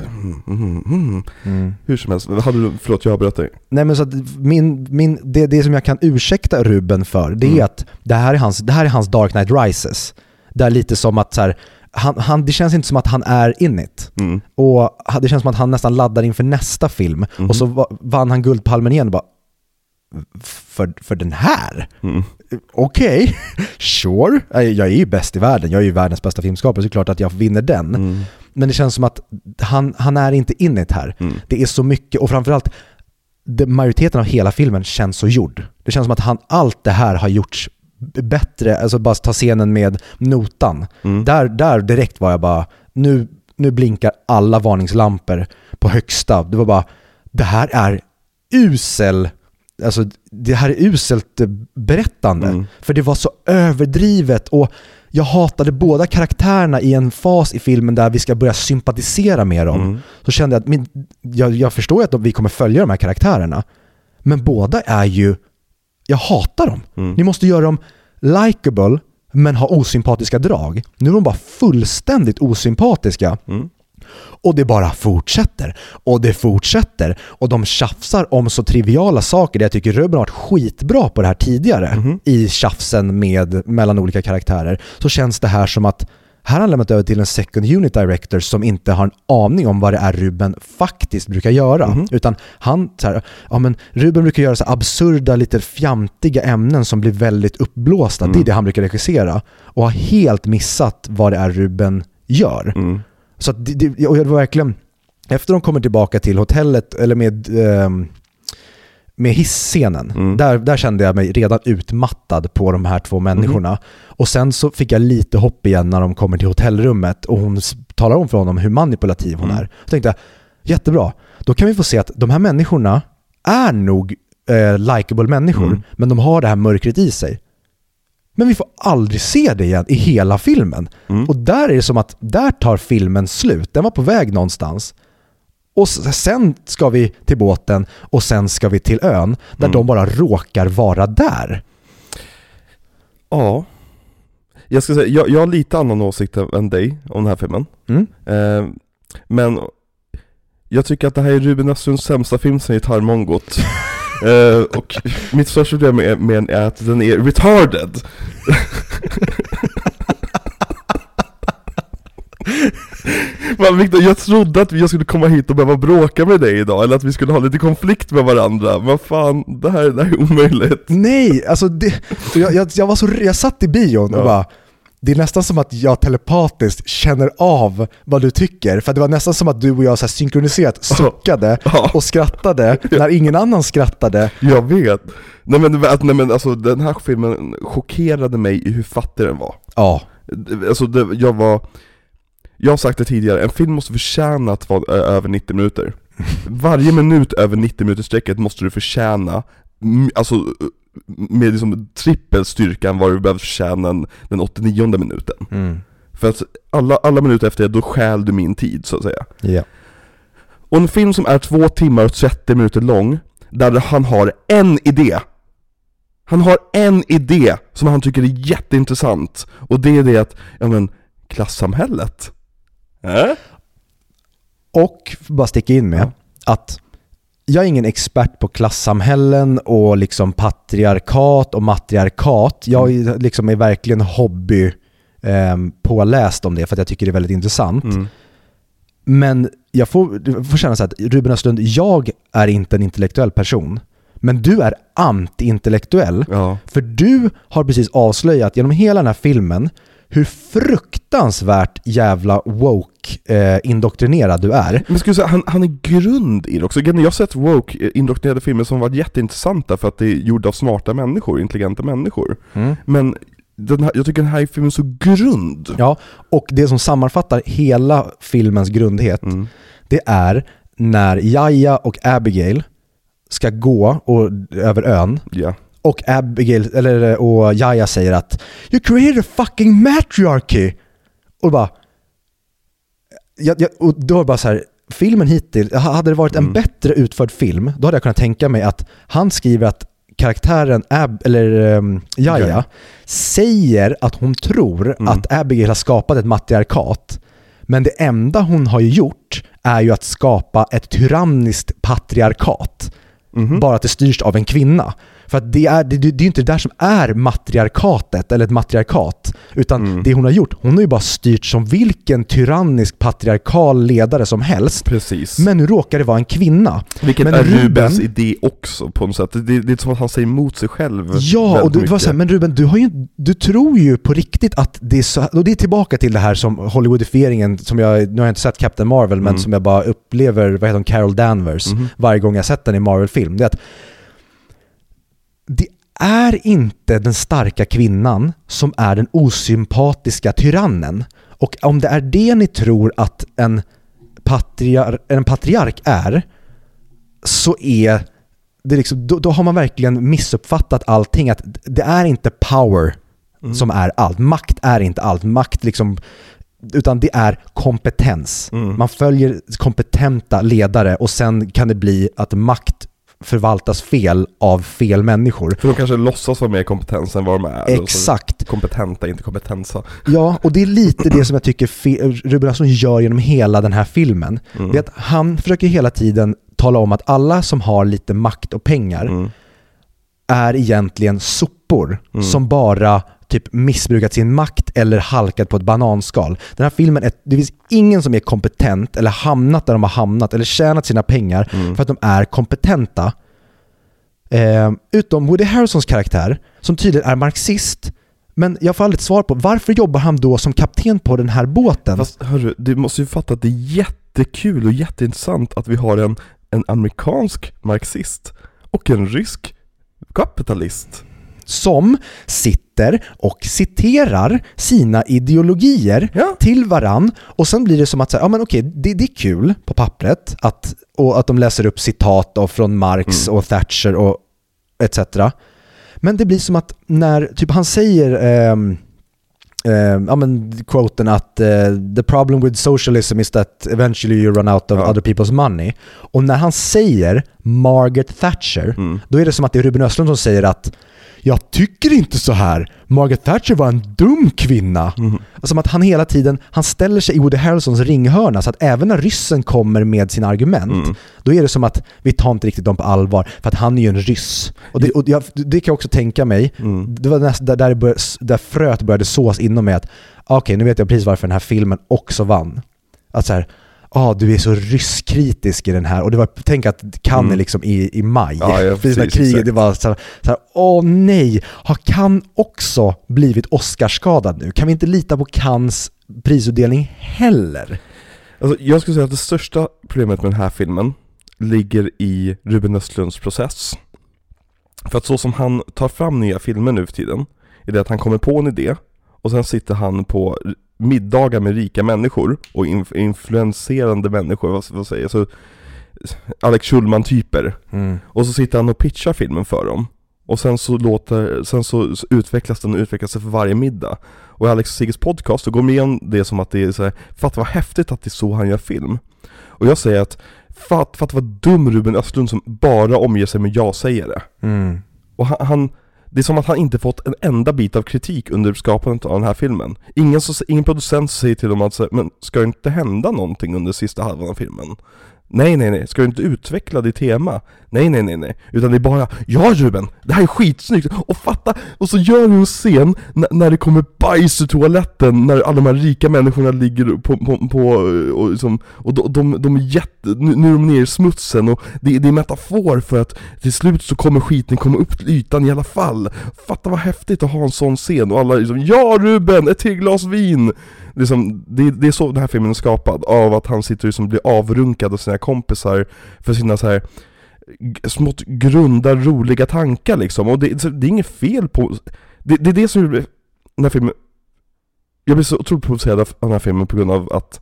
Eh, mm, mm, mm. mm. Hur som helst, hade du, förlåt jag avbröt dig. Nej men så att min, min, det, det som jag kan ursäkta Ruben för, det är Mm. att det här är, hans, det här är hans Dark Knight Rises. Det är lite som att så här, han, han, det känns inte som att han är in it. Mm. Och det känns som att han nästan laddar inför nästa film. Mhm. Och så va- vann han Guldpalmen igen och bara för, för den här? Mm. Okej, sure. Jag jag är ju bäst i världen, jag är ju världens bästa filmskapare, så det är klart att jag vinner den. Men det känns som att han, han är inte in it här. Mm. Det är så mycket, och framförallt, det, majoriteten av hela filmen känns så gjord. Det känns som att han, allt det här har gjorts bättre, alltså bara ta scenen med notan. Mm. Där, där direkt var jag bara, nu, nu blinkar alla varningslampor på högsta. Det var bara, det här är usel, alltså det här är uselt berättande. Mm. För det var så överdrivet och jag hatade båda karaktärerna i en fas i filmen där vi ska börja sympatisera med dem. Mm. Så kände jag att min, jag, jag förstår att de, vi kommer följa de här karaktärerna. Men båda är ju, jag hatar dem. Mm. Ni måste göra dem likable men ha osympatiska drag. Nu är de bara fullständigt osympatiska. Mm. Och det bara fortsätter. Och det fortsätter. Och de tjafsar om så triviala saker. Jag tycker Ruben har varit skitbra på det här tidigare. Mhm. I tjafsen med, mellan olika karaktärer. Så känns det här som att här har han lämnat över till en second unit director som inte har en aning om vad det är Ruben faktiskt brukar göra. Mhm. Utan han, så här, ja men Ruben brukar göra så absurda, lite fjantiga ämnen som blir väldigt uppblåsta. Det är Mm. det han brukar regissera. Och har helt missat vad det är Ruben gör. Mm. Så att det, det, och var verkligen, efter de kommer tillbaka till hotellet, eller med, ehm, med hisscenen, Mm. där, där kände jag mig redan utmattad på de här två människorna. Och sen så fick jag lite hopp igen när de kommer till hotellrummet och hon talar om för honom hur manipulativ hon Mm. är. Då tänkte jag, jättebra, då kan vi få se att de här människorna är nog eh, likable människor, Mm. men de har det här mörkret i sig. Men vi får aldrig se det igen i hela filmen. Mm. Och där är det som att där tar filmen slut. Den var på väg någonstans. Och sen ska vi till båten och sen ska vi till ön där Mm. de bara råkar vara där. Ja. Jag ska säga, jag, jag har lite annan åsikt än dig om den här filmen. Mm. Eh, men jag tycker att det här är Ruben Östlunds sämsta film sen Gitarrmongot. eh, och mitt största problem med, med är att den är retarded. Men Victor, jag trodde att jag skulle komma hit och behöva bråka med dig idag, eller att vi skulle ha lite konflikt med varandra. Men fan, det här, det här är omöjligt. Nej, alltså det, jag, jag, jag, var så, jag satt i bion och Ja. bara det är nästan som att jag telepatiskt känner av vad du tycker. För det var nästan som att du och jag så synkroniserat suckade och skrattade när ingen annan skrattade. Jag vet. Nej men, att, nej, men alltså, den här filmen chockerade mig i hur fattig den var. Ja, Alltså det, jag var, jag har sagt det tidigare, en film måste förtjäna att vara över 90 minuter. Varje minut över 90 minuters sträcket måste du förtjäna, alltså med liksom trippel styrka än vad du behöver förtjäna den- den 89 minuten. mm. För att alla, alla minuter efter det, då stjäl du min tid så att säga. ja. Och en film som är två timmar och 30 minuter lång, där han har en idé. Han har en idé som han tycker är jätteintressant. Och det är det att, ja men, klassamhället. Äh? Och bara sticka in med att jag är ingen expert på klassamhällen och liksom patriarkat och matriarkat. Jag är liksom är verkligen hobby eh, påläst om det för att jag tycker det är väldigt intressant. Mm. Men jag får, får känna så här att Ruben Östlund, jag är inte en intellektuell person. Men du är anti-intellektuell. Ja. För du har precis avslöjat genom hela den här filmen hur fruktansvärt jävla woke eh, du är. Men skulle säga, han, han är grund i det också. Jag har sett woke eh, filmer som varit jätteintressanta för att det är gjorda av smarta människor, intelligenta människor. Mm. Men här, jag tycker den här filmen är så grund. Ja, och det som sammanfattar hela filmens grundhet, Mm. det är när Jaja och Abigail ska gå och, över ön Ja. Och Abigail, eller och Jaja säger att You created a fucking matriarchy! Och bara... Jag, jag, och då bara så här, filmen hittills, hade det varit en Mm. bättre utförd film, då hade jag kunnat tänka mig att han skriver att karaktären Ab, eller um, Jaja Ja. säger att hon tror Mm. att Abigail har skapat ett matriarkat. Men det enda hon har gjort är ju att skapa ett tyranniskt patriarkat. Mhm. Bara att det styrs av en kvinna. För att det är, det, det är ju inte det där som är matriarkatet, eller ett matriarkat. Utan Mm. det hon har gjort, hon har ju bara styrt som vilken tyrannisk patriarkal ledare som helst. Precis. Men nu råkar det vara en kvinna. Vilket men är Ruben- Rubens idé också på något sätt. Det, det, är som att han säger emot sig själv Ja, och du, var så här, men Ruben, du, har ju, du tror ju på riktigt att det är så och det är tillbaka till det här som Hollywoodifieringen, som jag, nu har jag inte sett Captain Marvel, men Mm. som jag bara upplever, vad heter hon, Carol Danvers, Mhm. varje gång jag sett den i Marvel-film. Det är att det är inte den starka kvinnan som är den osympatiska tyrannen. Och om det är det ni tror att en, patriar, en patriark är, så är det liksom, då, då har man verkligen missuppfattat allting. Att det är inte power Mm. som är allt. Makt är inte allt. Makt liksom, utan det är kompetens. Mm. Man följer kompetenta ledare och sen kan det bli att makt förvaltas fel av fel människor. För de kanske låtsas vara mer kompetens än vad de är. och så- Exakt. Kompetenta, inte kompetensa. Ja, och det är lite det som jag tycker Ruben Östlund gör genom hela den här filmen. Mm. Det är att han försöker hela tiden tala om att alla som har lite makt och pengar Mm. är egentligen sopor Mm. som bara typ missbrukat sin makt eller halkat på ett bananskal. Den här filmen, är, det finns ingen som är kompetent eller hamnat där de har hamnat eller tjänat sina pengar Mm. för att de är kompetenta. Eh, utom Woody Harrelsons karaktär, som tydligen är marxist. Men jag får aldrig ett svar på varför jobbar han då som kapten på den här båten? Fast hörru, du måste ju fatta att det är jättekul och jätteintressant att vi har en, en amerikansk marxist och en rysk kapitalist. Som sitter och citerar sina ideologier Ja. till varann och sen blir det som att säga, ja men okej, det, det är kul på pappret att, och att de läser upp citat då från Marx Mm. och Thatcher och etc. Men det blir som att när typ han säger ehm, ehm, ja men quoten att eh, the problem with socialism is that eventually you run out of Ja. other people's money. Och när han säger Margaret Thatcher, Mm. då är det som att det är Ruben Östlund som säger att jag tycker inte så här. Margaret Thatcher var en dum kvinna. Mm. Som att han hela tiden, han ställer sig i Woody Harrelsons ringhörna så att även när ryssen kommer med sina argument, Mm. då är det som att vi tar inte riktigt dem på allvar för att han är ju en ryss. Och det, och jag, det kan jag också tänka mig, Mm. det var nästan där, där, började, där fröet började sås inom mig att okej, nu vet jag precis varför den här filmen också vann. Att så här, ah, du är så rysskritisk i den här. Och det var, tänk att Cannes Mm. liksom i, i maj, Ja, ja, precis när kriget, exakt. det var så här, så här, åh nej, har Cannes också blivit Oscarsskadad nu? Kan vi inte lita på Cannes prisutdelning heller? Alltså, jag skulle säga att det största problemet med den här filmen ligger i Ruben Östlunds process. För att så som han tar fram nya filmer nu för tiden, är det att han kommer på en idé och sen sitter han på middagar med rika människor och inf- influenserande människor, vad, vad säger jag? Så, Alex Schulman-typer. Och så sitter han och pitchar filmen för dem. Och sen så låter, sen så utvecklas den och utvecklas för varje middag. Och i Alex och Sigges podcast, så går de igenom det som att det är så här, fatta vad häftigt att det är så han gör film. Och jag säger att, fatta, fatta vad dum Ruben Östlund som bara omger sig med ja-sägare. Mm. Och han, han, det är som att han inte fått en enda bit av kritik under skapandet av den här filmen. Ingen, så, ingen producent säger till honom att men ska det inte hända någonting under sista halvan av filmen? Nej, nej, nej. Ska du inte utveckla ditt tema? Nej, nej, nej, nej. Utan det är bara Ja Ruben, det här är skitsnyggt! Och fatta! Och så gör du en scen när, det kommer bajs ur toaletten När alla de här rika människorna ligger på, på, på eh, och, liksom, och de, de, de är jätte... Nu, nu är de nere i smutsen och det, det är metafor för att till slut så kommer skiten komma upp till ytan i alla fall Fatta vad häftigt att ha en sån scen och alla liksom Ja Ruben, ett till glas vin! Liksom, det, det är så den här filmen är skapad, av att han sitter och liksom blir avrunkad av sina kompisar för sina så här smått grunda, roliga tankar liksom. Och det, det är inget fel på... Det, det är det som gjorde den här filmen... Jag blir så otroligt provocerad av den här filmen på grund av att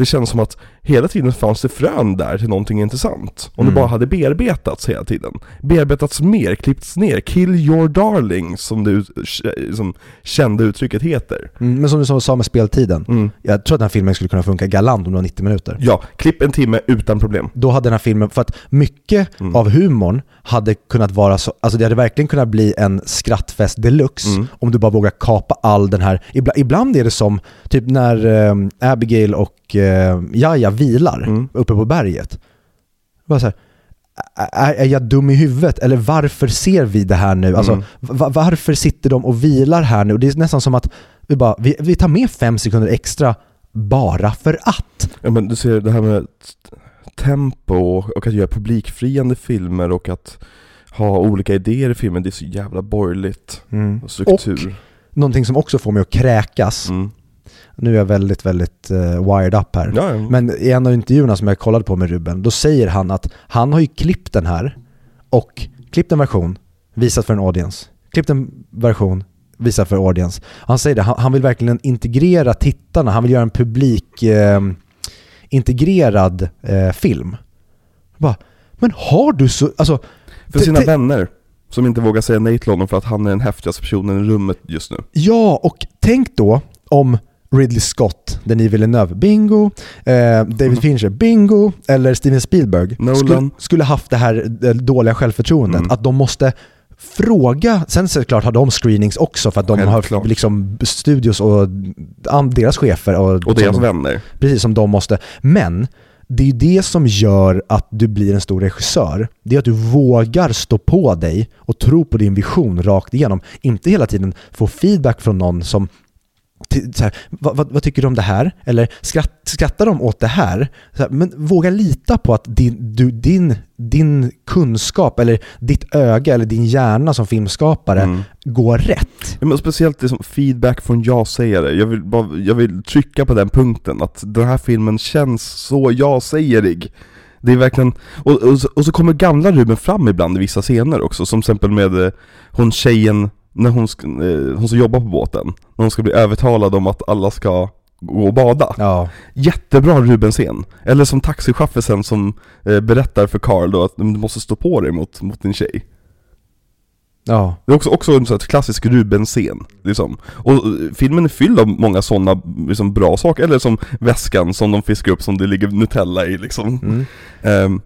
det känns som att hela tiden fanns det frön där till någonting intressant. Om Mm. det bara hade bearbetats hela tiden. Bearbetats mer, klippts ner. Kill your darling, som det som kända uttrycket heter. Mm, men som du sa- med speltiden, Mm. jag tror att den här filmen skulle kunna funka galant om det var 90 minuter. Ja, klipp en timme utan problem. Då hade den här filmen, för att mycket Mm. av humorn hade kunnat vara så, alltså det hade verkligen kunnat bli en skrattfest deluxe Mm. om du bara vågar kapa all den här, ibland, ibland är det som typ när eh, Abigail och eh, Jaja vilar Mm. uppe på berget. Bara så här, är, är jag dum i huvudet? Eller varför ser vi det här nu? Alltså, Mm. va- varför sitter de och vilar här nu? Det är nästan som att vi, bara, vi, vi tar med fem sekunder extra bara för att. Ja men du ser det här med tempo och att göra publikfriande filmer och att ha olika idéer i filmen, det är så jävla borgerligt. Och struktur. Någonting som också får mig att kräkas, Mm. Nu är jag väldigt, väldigt eh, wired up här. Ja, ja. Men i en av intervjuerna som jag kollade på med Ruben, då säger han att han har ju klippt den här och klippt en version, visat för en audience. Klippt en version, visat för audience. Han säger det, han, han vill verkligen integrera tittarna, han vill göra en publik eh, integrerad eh, film. Bara, men har du så, alltså För sina vänner, som inte vågar säga nej till honom för att han är den häftigaste personen i rummet just nu. Ja, och tänk då om Ridley Scott, Denis Villeneuve, bingo, eh, David Fincher, bingo, eller Steven Spielberg Nolan. skulle, skulle haft det här eh, dåliga självförtroendet, Mm. att de måste fråga, sen såklart har de screenings också för att de Självklart. har liksom studios och deras chefer och, Och deras som, vänner. precis som de måste. Men det är ju det som gör att du blir en stor regissör. Det är att du vågar stå på dig och tro på din vision rakt igenom. Inte hela tiden få feedback från någon som här, vad, vad, vad tycker du om det här? Eller skratt, skrattar de åt det här? Här? Men våga lita på att din, du, din, din kunskap eller ditt öga eller din hjärna som filmskapare Mm. går rätt. Ja, men speciellt liksom feedback från ja-sägare. Jag vill, bara, jag vill trycka på den punkten, att den här filmen känns så ja-sägerig. Det är verkligen, och, och, så, och så kommer gamla Ruben fram ibland i vissa scener också, som till exempel med eh, hon tjejen, när hon, ska, eh, hon som jobbar på båten, när hon ska bli övertalad om att alla ska gå och bada. Ja. Jättebra Ruben-scen. Eller som taxichauffören som eh, berättar för Carl då att du måste stå på dig mot, mot din tjej. Ja. Det är också, också en sån här klassisk Ruben-scen, liksom. Och eh, filmen är fylld av många sådana liksom, bra saker, eller som väskan som de fiskar upp som det ligger Nutella i liksom. Mm. Ehm,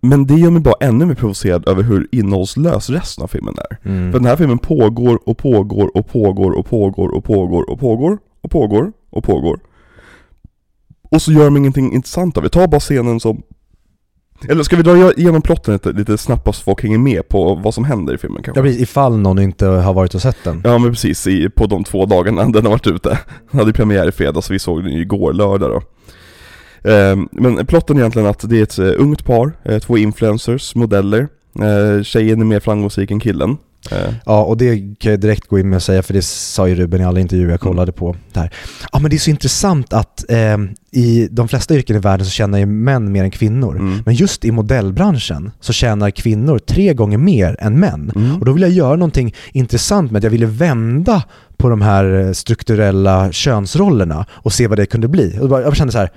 men det gör mig bara ännu mer provocerad över hur innehållslös resten av filmen är. Mm. För den här filmen pågår och pågår och pågår och pågår och pågår och pågår och pågår och pågår. Och så gör de ingenting intressant av det. Ta bara scenen som... Eller ska vi dra igenom plotten lite, lite snabbt så folk hänger med på vad som händer i filmen kanske? Ja, precis, ifall någon inte har varit och sett den. Ja men precis, i, på de två dagarna den har varit ute. Den hade premiär i fredags, vi såg den ju igår lördag då. Ehm, men plotten är egentligen att det är ett eh, ungt par, eh, två influencers, modeller. Eh, tjejen är mer framgångsrik än killen. Ja, och det kan jag direkt gå in med och säga, för det sa ju Ruben i alla intervjuer jag kollade på där. Ja, men det är så intressant att eh, i de flesta yrken i världen så tjänar ju män mer än kvinnor. mm. Men just i modellbranschen så tjänar kvinnor tre gånger mer än män. Mm. Och då vill jag göra någonting intressant med att jag ville vända på de här strukturella könsrollerna och se vad det kunde bli. Och jag kände så här,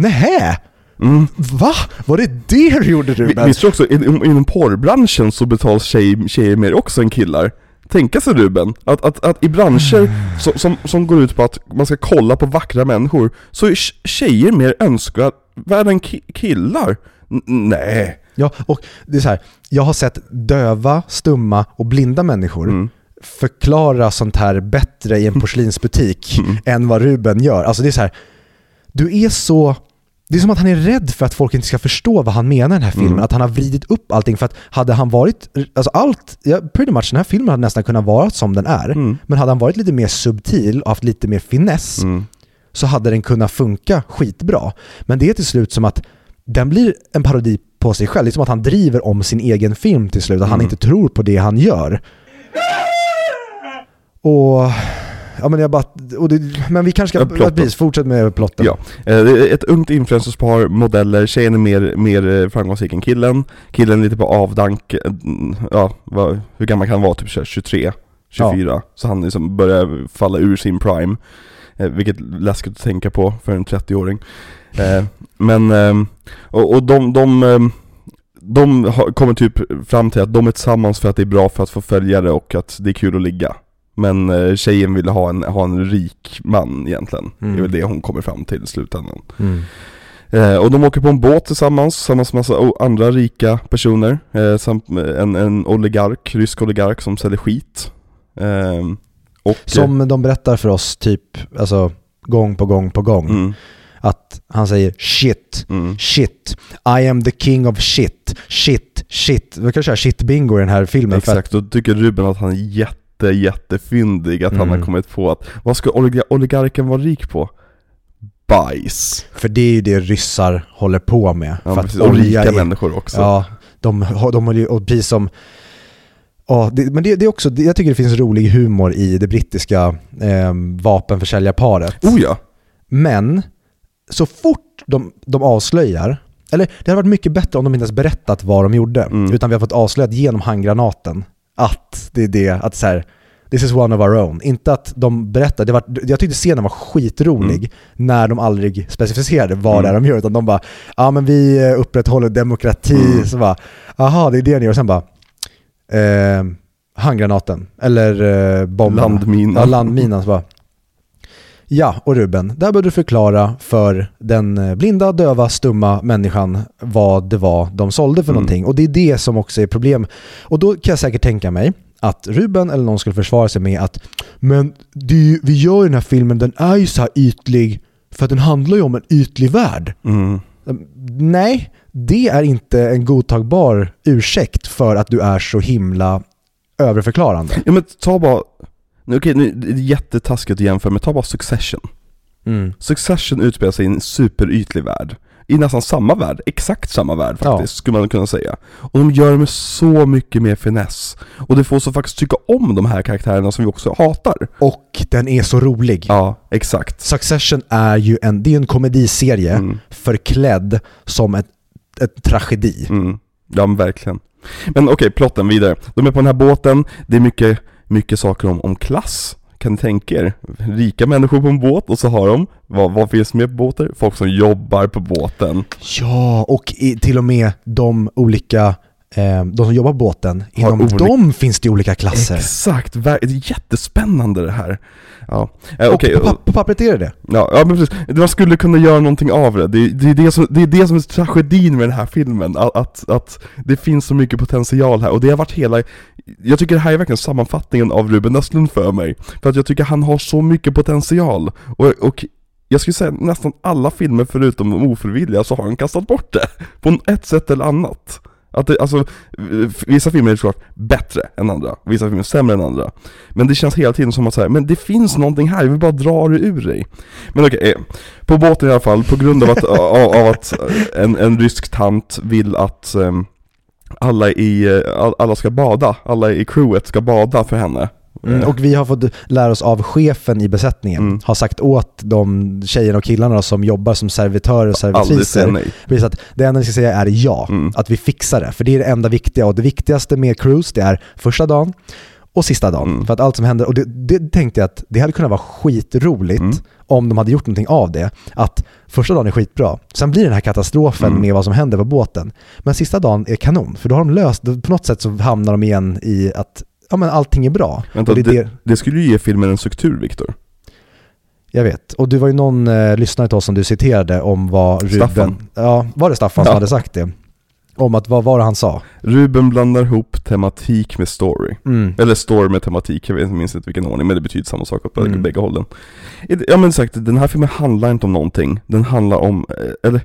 nähä? Mm. Va? Var det det du gjorde Ruben? Visste du också, in- inom porrbranschen så betalas tjej, tjejer mer också än killar. Tänka sig Ruben, att, att, att i branscher som, som, som går ut på att man ska kolla på vackra människor, så är tj- tjejer mer önskvärda än ki- killar. N- nej. Ja, och det är så här, jag har sett döva, stumma och blinda människor Mm. förklara sånt här bättre i en porslinsbutik Mm. än vad Ruben gör. Alltså det är så här, du är så det är som att han är rädd för att folk inte ska förstå vad han menar i den här filmen. Mm. Att han har vridit upp allting. För att hade han varit, alltså allt, ja, pretty much den här filmen hade nästan kunnat vara som den är. Mm. Men hade han varit lite mer subtil och haft lite mer finess Mm. så hade den kunnat funka skitbra. Men det är till slut som att den blir en parodi på sig själv. Det är som att han driver om sin egen film till slut, att han Mm. inte tror på det han gör. Och... Ja, men, jag bara, och det, men vi kanske Ja, ska... plotten. fortsätt med plotten. Ja, eh, ett ungt influencerspar, modeller, tjejen är mer, mer eh, framgångsrik än killen Killen är lite på avdank, eh, ja, vad, hur gammal kan han vara? Typ så här 23, 24 Så han liksom börjar falla ur sin prime Vilket är läskigt att tänka på för en 30-åring eh, Men, och, och de, de, de kommer typ fram till att de är tillsammans för att det är bra för att få följare och att det är kul att ligga men eh, tjejen ville ha en, ha en rik man egentligen. Det är Mm. väl det hon kommer fram till i slutändan. Mm. Eh, och de åker på en båt tillsammans, tillsammans med massa andra rika personer. Eh, samt en, en oligark, rysk oligark som säljer skit. Eh, och, Som de berättar för oss typ, alltså gång på gång på gång. Mm, Att han säger shit, mm. shit, I am the king of shit, shit, shit. Vi kan köra shit-bingo i den här filmen. För att, Exakt, då tycker Ruben att han är jätte, jättefyndig att han Mm. har kommit på att vad ska oliga- oligarken vara rik på? Bajs. för det är ju det ryssar håller på med. Ja, för precis. Och rika är- människor också. Ja, de, har- de ju, och precis som Ja, det, men det, det är också, jag tycker det finns rolig humor i det brittiska eh, vapenförsäljarparet. Oh ja! Men så fort de, de avslöjar, eller det hade varit mycket bättre om de inte ens berättat vad de gjorde, Mm. utan vi har fått avslöjat genom handgranaten att det är det, att så här, this is one of our own. Inte att de berättar, det var, jag tyckte scenen var skitrolig när de aldrig specificerade vad Mm. det är de gör, utan de bara, ja men vi eh, upprätthåller demokrati, Mm. så bara, aha det är det ni gör, och sen bara, eh, handgranaten, eller eh, bomben. Landminan. Ja, landminan. Så bara, ja, och Ruben, där bör du förklara för den eh, blinda, döva, stumma människan vad det var de sålde för Mm. någonting. Och det är det som också är problem. Och då kan jag säkert tänka mig att Ruben eller någon skulle försvara sig med att men ju, vi gör ju den här filmen, den är ju så här ytlig för att den handlar ju om en ytlig värld. Mm. Nej, det är inte en godtagbar ursäkt för att du är så himla överförklarande. Ja men ta bara, okej nu det är jättetaskigt att jämföra men ta bara Succession. Mm. Succession utspelar sig i en superytlig värld. I nästan samma värld, exakt samma värld faktiskt, Ja. skulle man kunna säga. Och de gör det med så mycket mer finess. Och det får oss att faktiskt tycka om de här karaktärerna som vi också hatar. Och den är så rolig. Ja, exakt. Succession är ju en, det är en komediserie Mm. förklädd som ett, ett tragedi. Mm. Ja men verkligen. Men okej, plotten vidare. De är på den här båten, det är mycket, mycket saker om, om klass. Kan ni tänka er? Rika människor på en båt och så har de, vad, vad finns med på båtar? Folk som jobbar på båten. Ja, och i, till och med de olika, de som jobbar på båten, Har inom olika- dem finns det olika klasser. Exakt, det är jättespännande det här. Ja, eh, och på, på pappret är det det. Ja, ja men precis. Man skulle kunna göra någonting av det. Det, det, är, det, som, det är det som är tragedin med den här filmen. Att, att, att det finns så mycket potential här. Och det har varit hela... Jag tycker det här är verkligen sammanfattningen av Ruben Östlund för mig. För att jag tycker han har så mycket potential. Och, och jag skulle säga nästan alla filmer förutom de ofrivilliga så har han kastat bort det. På ett sätt eller annat. Att det, alltså, vissa filmer är såklart bättre än andra, vissa filmer är sämre än andra. Men det känns hela tiden som att säga, men det finns någonting här, jag vill bara dra det ur dig. Men okej, eh, på båten i alla fall, på grund av att, av, av att en, en rysk tant vill att ehm, alla, i, eh, all- alla ska bada, alla i crewet ska bada för henne. Mm, Eh, och vi har fått lära oss av chefen i besättningen, Mm. har sagt åt de tjejerna och killarna som jobbar som servitörer och servitriser, precis att det enda vi ska säga är ja, Mm. att vi fixar det. För det är det enda viktiga och det viktigaste med cruise det är första dagen och sista dagen. Mm. För att allt som händer, och det, det tänkte jag att det hade kunnat vara skitroligt Mm. om de hade gjort någonting av det. Att första dagen är skitbra, sen blir det den här katastrofen Mm. med vad som händer på båten. Men sista dagen är kanon, för då har de löst, på något sätt så hamnar de igen i att ja, men allting är bra. Vänta, det det, det, skulle ju ge filmen en struktur, Viktor. jag vet. Och du var ju någon eh, lyssnare till oss som du citerade om vad Ruben... Staffan. Ja, var det Staffan som Ja. hade sagt det? Om att, vad var det han sa? Ruben blandar ihop tematik med story. Mm. Eller story med tematik, jag vet- jag minns inte vilken ordning, men det betyder samma sak åt Mm. bägge hållen. Ja men sagt, den här filmen handlar inte om någonting. Den handlar om, eh, eller,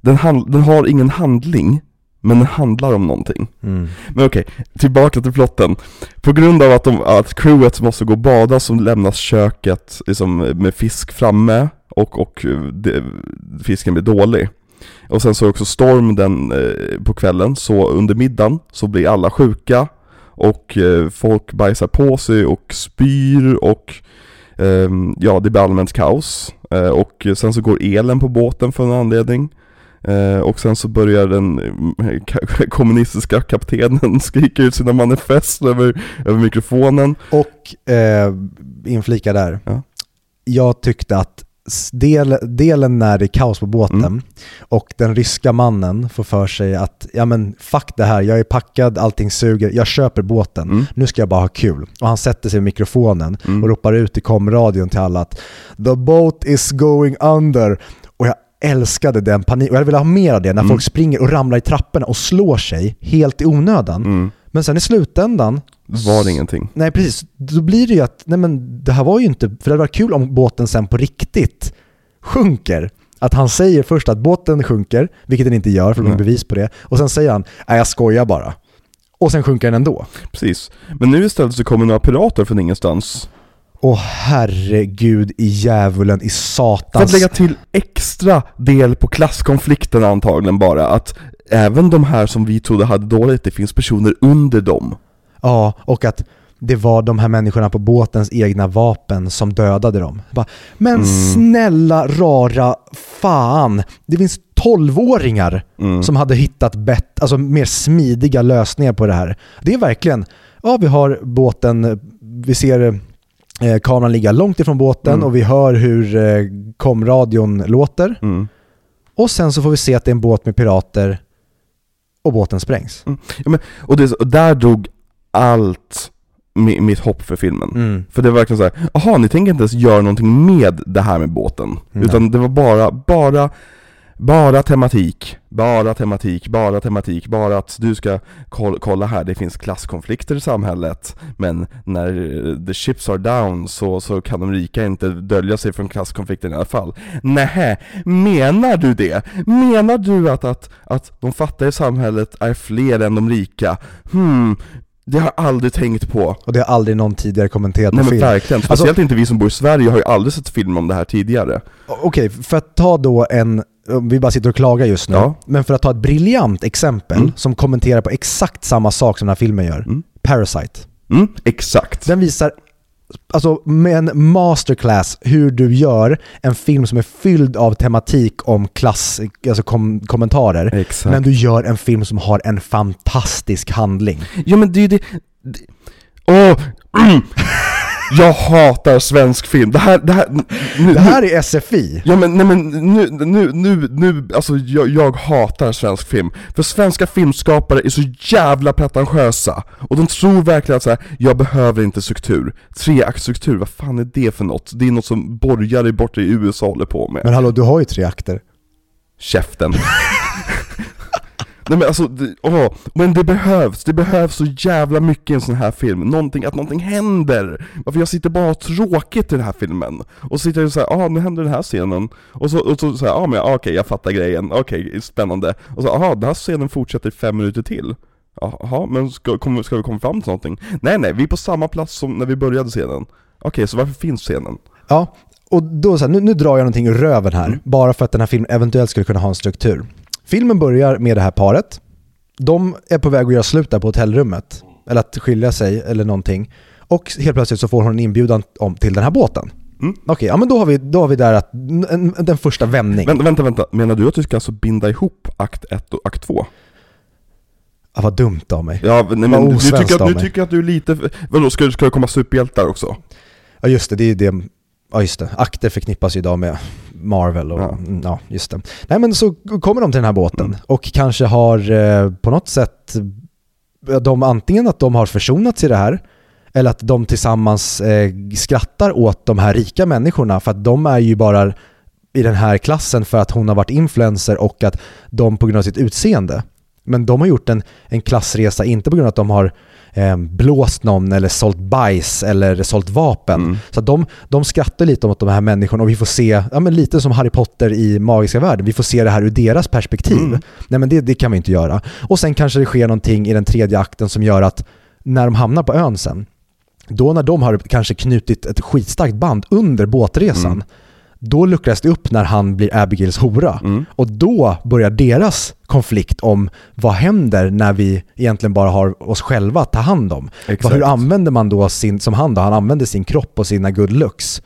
den, hand, den har ingen handling, men den handlar om någonting. Mm. Men okej, tillbaka till plotten. På grund av att, de, att crewet måste gå och bada så lämnas köket liksom, med fisk framme och, och eh, det, fisken blir dålig. Och sen så är också storm den eh, på kvällen, så under middagen så blir alla sjuka och eh, folk bajsar på sig och spyr och ehm, ja, det blir allmänt kaos. Eh, och sen så går elen på båten för någon anledning. Eh, och sen så börjar den eh, ka- kommunistiska kaptenen skrika ut sina manifest över, över mikrofonen. Och eh, inflika där. Ja. Jag tyckte att del, delen när det är kaos på båten Mm. och den ryska mannen får för sig att ja men fuck det här, jag är packad, allting suger, jag köper båten, Mm. nu ska jag bara ha kul. Och han sätter sig vid mikrofonen Mm. och ropar ut i komradion till alla att the boat is going under. Och jag älskade den panik, och jag ville ha mer av det när Mm. folk springer och ramlar i trapporna och slår sig helt i onödan. Mm. Men sen i slutändan Det var det ingenting. Nej precis, då blir det ju att, nej men det här var ju inte, för det hade varit kul om båten sen på riktigt sjunker. Att han säger först att båten sjunker, vilket den inte gör för de har bevis på det, och sen säger han nej jag skojar bara. Och sen sjunker den ändå. Precis. Men nu istället så kommer några pirater från ingenstans. Åh herregud i djävulen i För satans... att lägga till extra del på klasskonflikten antagligen bara, att även de här som vi trodde hade dåligt, det finns personer under dem. Ja, och att det var de här människorna på båtens egna vapen som dödade dem. Bara, men Mm. snälla rara fan, det finns tolvåringar Mm. som hade hittat bett, alltså mer smidiga lösningar på det här. Det är verkligen, ja vi har båten, vi ser eh, kameran ligga långt ifrån båten Mm. och vi hör hur eh, komradion låter. Mm. Och sen så får vi se att det är en båt med pirater och båten sprängs. Ja, men, och, det, och där dog allt mi- mitt hopp för filmen. Mm. För det var verkligen så här, jaha ni tänker inte ens göra någonting med det här med båten. Nej. Utan det var bara, bara, bara tematik, bara tematik, bara tematik, bara att du ska kolla, här, det finns klasskonflikter i samhället, men när eh, the chips are down så, så kan de rika inte dölja sig från klasskonflikten i alla fall. Nähä, menar du det? Menar du att, att, att de fattiga i samhället är fler än de rika? Hmm, det har jag aldrig tänkt på. Och det har aldrig någon tidigare kommenterat på Nej men film. verkligen, Alltså- speciellt inte vi som bor i Sverige har ju aldrig sett film om det här tidigare. Okej, för att ta då en, om vi bara sitter och klagar just nu, Ja. men för att ta ett briljant exempel Mm. som kommenterar på exakt samma sak som den här filmen gör. Mm. Parasite. Mm, exakt. Den visar alltså med en masterclass hur du gör en film som är fylld av tematik om klass, alltså kom, kommentarer. Exakt. Men du gör en film som har en fantastisk handling. Ja men det är ju det... Åh! mm. Jag hatar svensk film. Det här, det här... Nu, Det här är SFI. Ja men nej men nu, nu, nu, nu, alltså jag, jag hatar svensk film. För svenska filmskapare är så jävla pretentiösa. Och de tror verkligen att så här, jag behöver inte struktur. Treaktstruktur, vad fan är det för något? Det är något som borgare borta i USA håller på med. Men hallå, du har ju tre akter. Käften. Nej men alltså, det, åh, men det behövs, det behövs så jävla mycket i en sån här film, någonting, att någonting händer! Varför jag sitter bara och tråkigt i den här filmen, och så sitter jag och säger ah nu händer den här scenen, och så, och så säger ah men ja, okej jag fattar grejen, okej spännande, och så aha den här scenen fortsätter fem minuter till Jaha, men ska, kommer- ska vi komma fram till någonting? Nej nej, vi är på samma plats som när vi började scenen Okej, så varför finns scenen? Ja, och då så här, nu, nu drar jag någonting ur röven här, Mm. bara för att den här filmen eventuellt skulle kunna ha en struktur. Filmen börjar med det här paret. De är på väg att göra slut där på hotellrummet, eller att skilja sig eller någonting. Och helt plötsligt så får hon en inbjudan om, till den här båten. Mm. Okej, ja men då har vi, då har vi där att, n- n- den första vändning. Vänta, vänta, vänta, menar du att du ska alltså binda ihop akt 1 och akt 2? Ja, vad dumt av mig. Ja, nej, men du tycker, att, du tycker att du är lite, vadå, ska, ska det komma superhjältar också? Ja just det, det är ju det, ja just det, akter förknippas ju idag med Marvel och Ja. ja. ja, just det. Nej men så kommer de till den här båten Mm. och kanske har eh, på något sätt, de antingen att de har försonats i det här eller att de tillsammans eh, skrattar åt de här rika människorna för att de är ju bara i den här klassen för att hon har varit influencer och att de på grund av sitt utseende Men de har gjort en, en klassresa, inte på grund av att de har eh, blåst någon eller sålt bajs eller sålt vapen. Mm. Så de, de skrattar lite åt de här människorna och vi får se, ja, men lite som Harry Potter i Magiska Världen, vi får se det här ur deras perspektiv. Mm. Nej men det, det kan vi inte göra. Och sen kanske det sker någonting i den tredje akten som gör att när de hamnar på ön sen, då när de har kanske knutit ett skitstarkt band under båtresan, Mm. Då luckras det upp när han blir Abigails hora. Mm. Och då börjar deras konflikt om vad händer när vi egentligen bara har oss själva att ta hand om. Exakt. Hur använder man då sin, som han då, han använder sin kropp och sina good looks.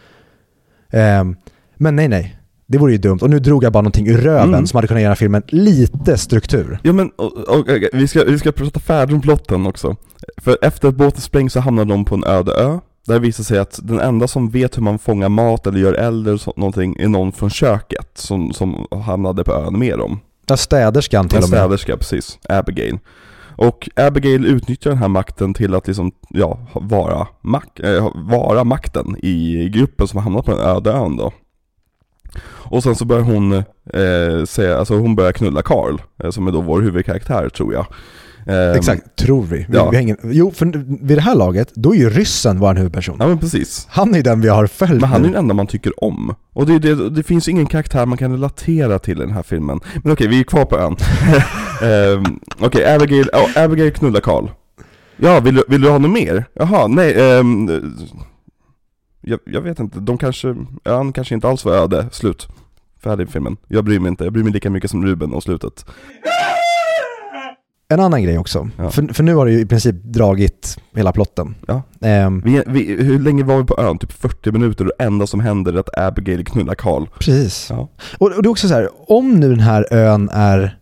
Ehm, men nej, nej. Det vore ju dumt. Och nu drog jag bara någonting ur röven Mm. som hade kunnat ge den här filmen lite struktur. Ja men, och, och, och, vi, ska, vi ska prata färdigt om plotten också. För efter att båten sprängs så hamnar de på en öde ö. Där visar sig att den enda som vet hur man fångar mat eller gör eld eller så, någonting är någon från köket som, som hamnade på ön med dem. Där städerskan till En och med. städerska, precis. Abigail. Och Abigail utnyttjar den här makten till att liksom, ja, vara, mak äh, vara makten i gruppen som har hamnat på den öde ön då. Och sen så börjar hon eh, säga, alltså hon börjar knulla Carl, eh, som är då vår huvudkaraktär tror jag. Ehm, Exakt, tror vi. vi, ja. vi ingen, jo, för vid det här laget, då är ju ryssen vår huvudperson. Ja men precis. Han är den vi har följt Men han är den enda man tycker om. Och det, det, det finns ingen karaktär man kan relatera till i den här filmen. Men okej, vi är kvar på ön. um, okej, Abigail, oh, Abigail knullar Carl. Ja, vill du, vill du ha något mer? Jaha, nej, ehm, jag, jag vet inte, de kanske, han kanske inte alls var öde, slut. Färdig filmen. Jag bryr mig inte, jag bryr mig lika mycket som Ruben och slutet. En annan grej också. Ja. För, för nu har du ju i princip dragit hela plotten. Ja. Ehm, Vi, vi, hur länge var vi på ön? Typ 40 minuter och det enda som händer är att Abigail knullar Carl. precis. Ja. Och, och det är också så här, om nu den här ön är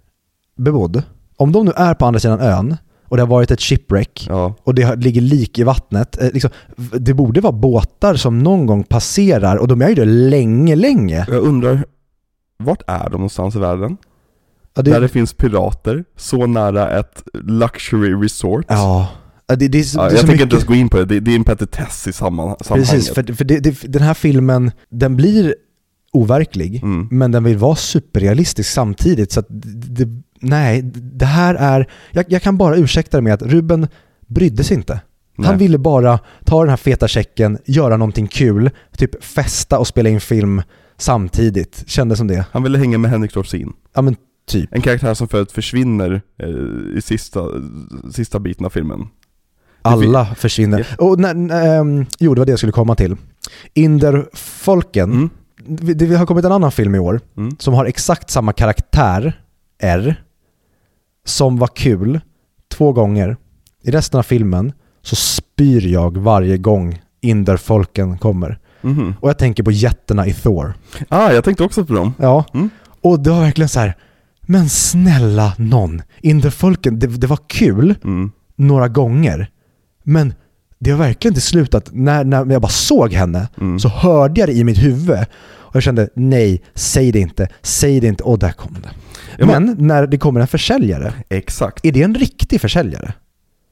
bebodd, om de nu är på andra sidan ön och det har varit ett shipwreck Ja. och det ligger lik i vattnet, eh, liksom, det borde vara båtar som någon gång passerar och de är ju det länge, länge. Jag undrar, vart är de någonstans i världen? Ja, Där det det, finns pirater, så nära ett luxury resort. ja, Ja, det, det, Ja, det är jag tänker mycket- inte ens gå in på det, det, det är en petitess i samman, sammanhanget. Precis, för, för det, det, den här filmen, den blir overklig, Mm. men den vill vara superrealistisk samtidigt. Så att det, det, nej, det här är... Jag, jag kan bara ursäkta det med att Ruben brydde sig inte. Nej. Han ville bara ta den här feta checken, göra någonting kul, typ festa och spela in film samtidigt. Kändes som det. Han ville hänga med Henrik Dorsin. Ja men typ. En karaktär som för försvinner eh, i sista, sista biten av filmen. Alla försvinner. Och när, när, ehm, jo, det var det jag skulle komma till. Inderfolken, Mm. det, det har kommit en annan film i år Mm. som har exakt samma karaktär, R, som var kul två gånger. I resten av filmen så spyr jag varje gång Inderfolken kommer. Mhm. Och jag tänker på jätterna i Thor. Ah, jag tänkte också på dem. Ja, Mm. och det var verkligen så här. Men snälla någon, Inderfolken, det, det var kul Mm. några gånger, men det har verkligen till slut att när, när jag bara såg henne Mm. så hörde jag det i mitt huvud och jag kände nej, säg det inte, säg det inte och där kom det. Ja, men- men, när det kommer en försäljare, Exakt. är det en riktig försäljare?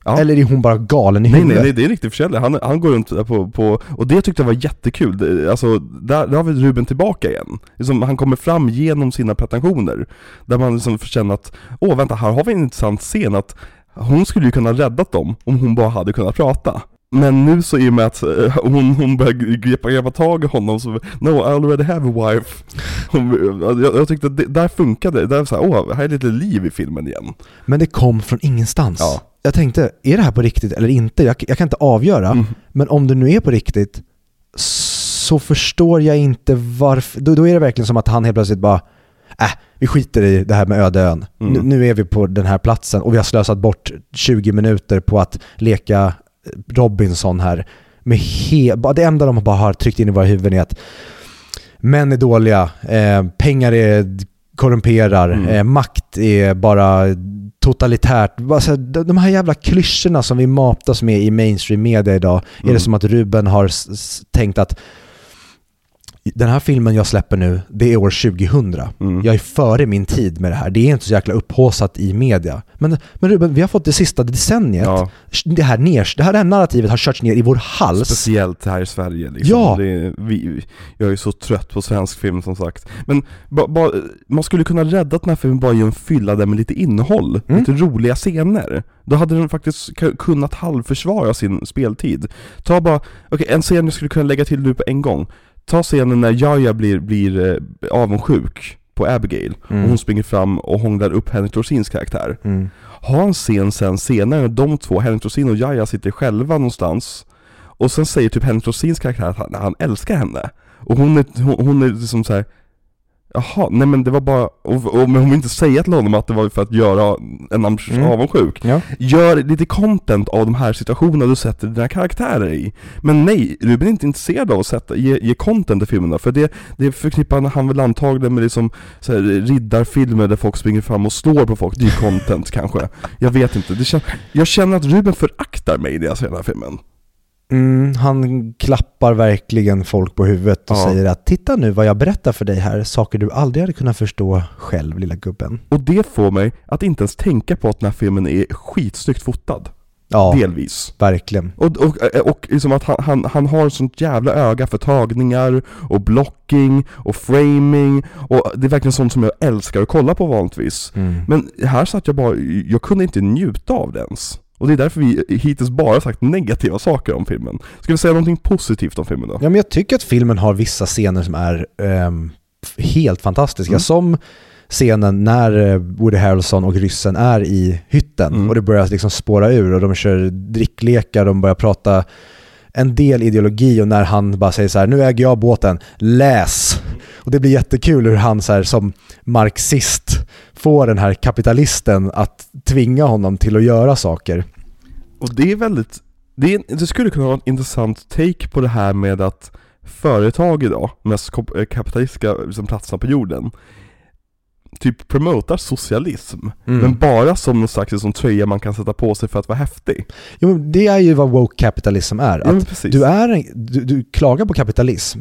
Ja. Eller är hon bara galen i Nej, huvudet? nej, nej, det är en riktig försäljare. Han, han går runt där på, på, och det tyckte jag var jättekul. Alltså, där, där har vi Ruben tillbaka igen. Liksom, han kommer fram genom sina pretensioner. Där man liksom känner att, åh vänta, här har vi en intressant scen att hon skulle ju kunna räddat dem om hon bara hade kunnat prata. Men nu så i och med att eh, hon, hon börjar gripa, gripa tag i honom så, no I already have a wife. Hon, jag, jag tyckte att det, där funkade det, där så här, åh, här är lite liv i filmen igen. Men det kom från ingenstans. Ja. Jag tänkte, är det här på riktigt eller inte? Jag, jag kan inte avgöra. Mm. Men om det nu är på riktigt så förstår jag inte varför. Då, då är det verkligen som att han helt plötsligt bara Äh, vi skiter i det här med öde ön. Mm. Nu, nu är vi på den här platsen och vi har slösat bort 20 minuter på att leka Robinson här. Med he- det enda de bara har tryckt in i våra huvuden är att män är dåliga, eh, pengar är korrumperar, Mm. eh, makt är bara totalitärt. Bara så här, de här jävla klyschorna som vi matas med i mainstream media idag, är Mm. det som att Ruben har tänkt att den här filmen jag släpper nu, det är år 2000. Mm. Jag är före min tid med det här. Det är inte så jäkla upphåsat i media. Men, men Ruben, vi har fått det sista decenniet. Ja, Det, här ner, det här narrativet har körts ner i vår hals. speciellt här i Sverige liksom. Ja. Det är, vi, jag är så trött på svensk film som sagt. Men ba, ba, man skulle kunna rädda den här filmen bara genom att fylla den med lite innehåll, Mm. lite roliga scener. Då hade den faktiskt ku- kunnat halvförsvara sin speltid. Ta bara, okej en scen jag skulle kunna lägga till nu på en gång. Ta scenen när Jaja blir, blir eh, avundsjuk på Abigail, Mm. och hon springer fram och hånglar upp Henrik Dorsins karaktär. Mm. Ha en scen sen senare när de två, Henrik Dorsin och Jaja sitter själva någonstans Och sen säger typ Henrik Dorsins karaktär att han, han älskar henne Och hon är, hon, hon är liksom så här. Jaha, nej men det var bara, och, och, men hon vill inte säga till honom att det var för att göra en person Mm. avundsjuk. Ja. Gör lite content av de här situationerna du sätter dina karaktärer i. Men nej, Ruben är inte intresserad av att sätta, ge, ge content i filmerna För det, det förknippar han väl antagligen med liksom så här, riddarfilmer där folk springer fram och slår på folk. Det är content kanske. Jag vet inte, det kän, jag känner att Ruben föraktar mig när jag ser den här filmen Mm, han klappar verkligen folk på huvudet och Ja. säger att titta nu vad jag berättar för dig här, saker du aldrig hade kunnat förstå själv lilla gubben. Och det får mig att inte ens tänka på att den här filmen är skitsnyggt fotad Ja, Delvis verkligen. Och, och, och liksom att han, han, han har sånt jävla öga för tagningar och blocking och framing och det är verkligen sånt som jag älskar att kolla på vanligtvis. Mm. Men här satt jag bara, jag kunde inte njuta av det ens. Och det är därför vi hittills bara sagt negativa saker om filmen. Ska vi säga någonting positivt om filmen då? Ja, men jag tycker att filmen har vissa scener som är f- helt fantastiska. Mm. Som scenen när eh, Woody Harrelson och ryssen är i hytten Mm. och det börjar liksom spåra ur och de kör dricklekar, de börjar prata en del ideologi och när han bara säger så här, nu äger jag båten, läs! Och det blir jättekul hur han så här, som marxist får den här kapitalisten att tvinga honom till att göra saker. Och det är väldigt, det, är, det skulle kunna vara en intressant take på det här med att företag idag, mest eh, kapitalistiska liksom, platserna på jorden, typ promotar socialism, Mm. men bara som någon slags liksom, tröja man kan sätta på sig för att vara häftig. Jo, det är ju vad woke capitalism är. Ja, Att precis. Du, är en, du, du klagar på kapitalism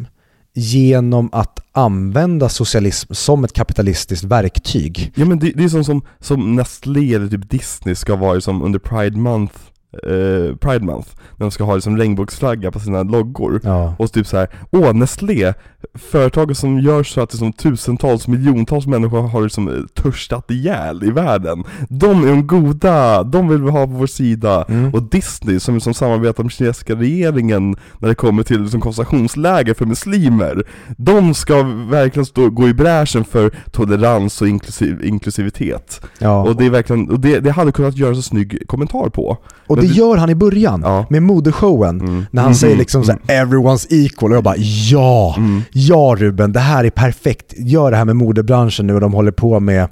genom att använda socialism som ett kapitalistiskt verktyg. Ja men det, det är som, som, som Nestlé eller typ Disney ska vara som under Pride Month, eh, Pride Month, när de ska ha liksom regnbågsflagga på sina loggor. Ja. Och typ så här, åh Nestlé, företaget som gör så att liksom tusentals, miljontals människor har liksom eh, törstat ihjäl i världen. De är de goda, de vill vi ha på vår sida. Mm. Och Disney som, som samarbetar med kinesiska regeringen när det kommer till liksom koncentrationsläger för muslimer. De ska verkligen stå, gå i bräschen för tolerans och inklusiv, inklusivitet. ja. Och det är verkligen, och det, det hade kunnat göras en snygg kommentar på. Och det gör han i början Ja. med modeshowen. Mm. När han Mhm. säger liksom så här, 'everyone's equal' och jag bara ja, Mm. ja Ruben, det här är perfekt. Gör det här med modebranschen nu och de håller på med,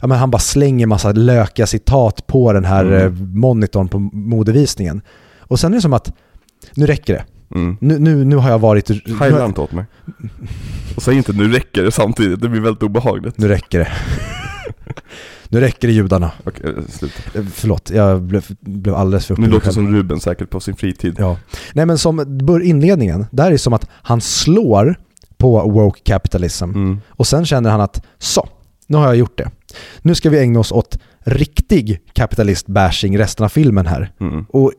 ja men han bara slänger massa lökiga citat på den här Mm. eh, monitorn på modevisningen. Och sen är det som att, nu räcker det. Mm. Nu, nu, nu har jag varit... Highland åt mig. Och säg inte nu räcker det samtidigt, det blir väldigt obehagligt. Nu räcker det. nu räcker det judarna. Okej, eh, sluta. Eh, Förlåt, jag blev, blev alldeles för Nu upprörd låter själv. som Ruben säkert på sin fritid. Ja. Nej men som inledningen, där är som att han slår på woke capitalism Mm. och sen känner han att så, nu har jag gjort det. Nu ska vi ägna oss åt riktig kapitalist-bashing resten av filmen här. Mm. Och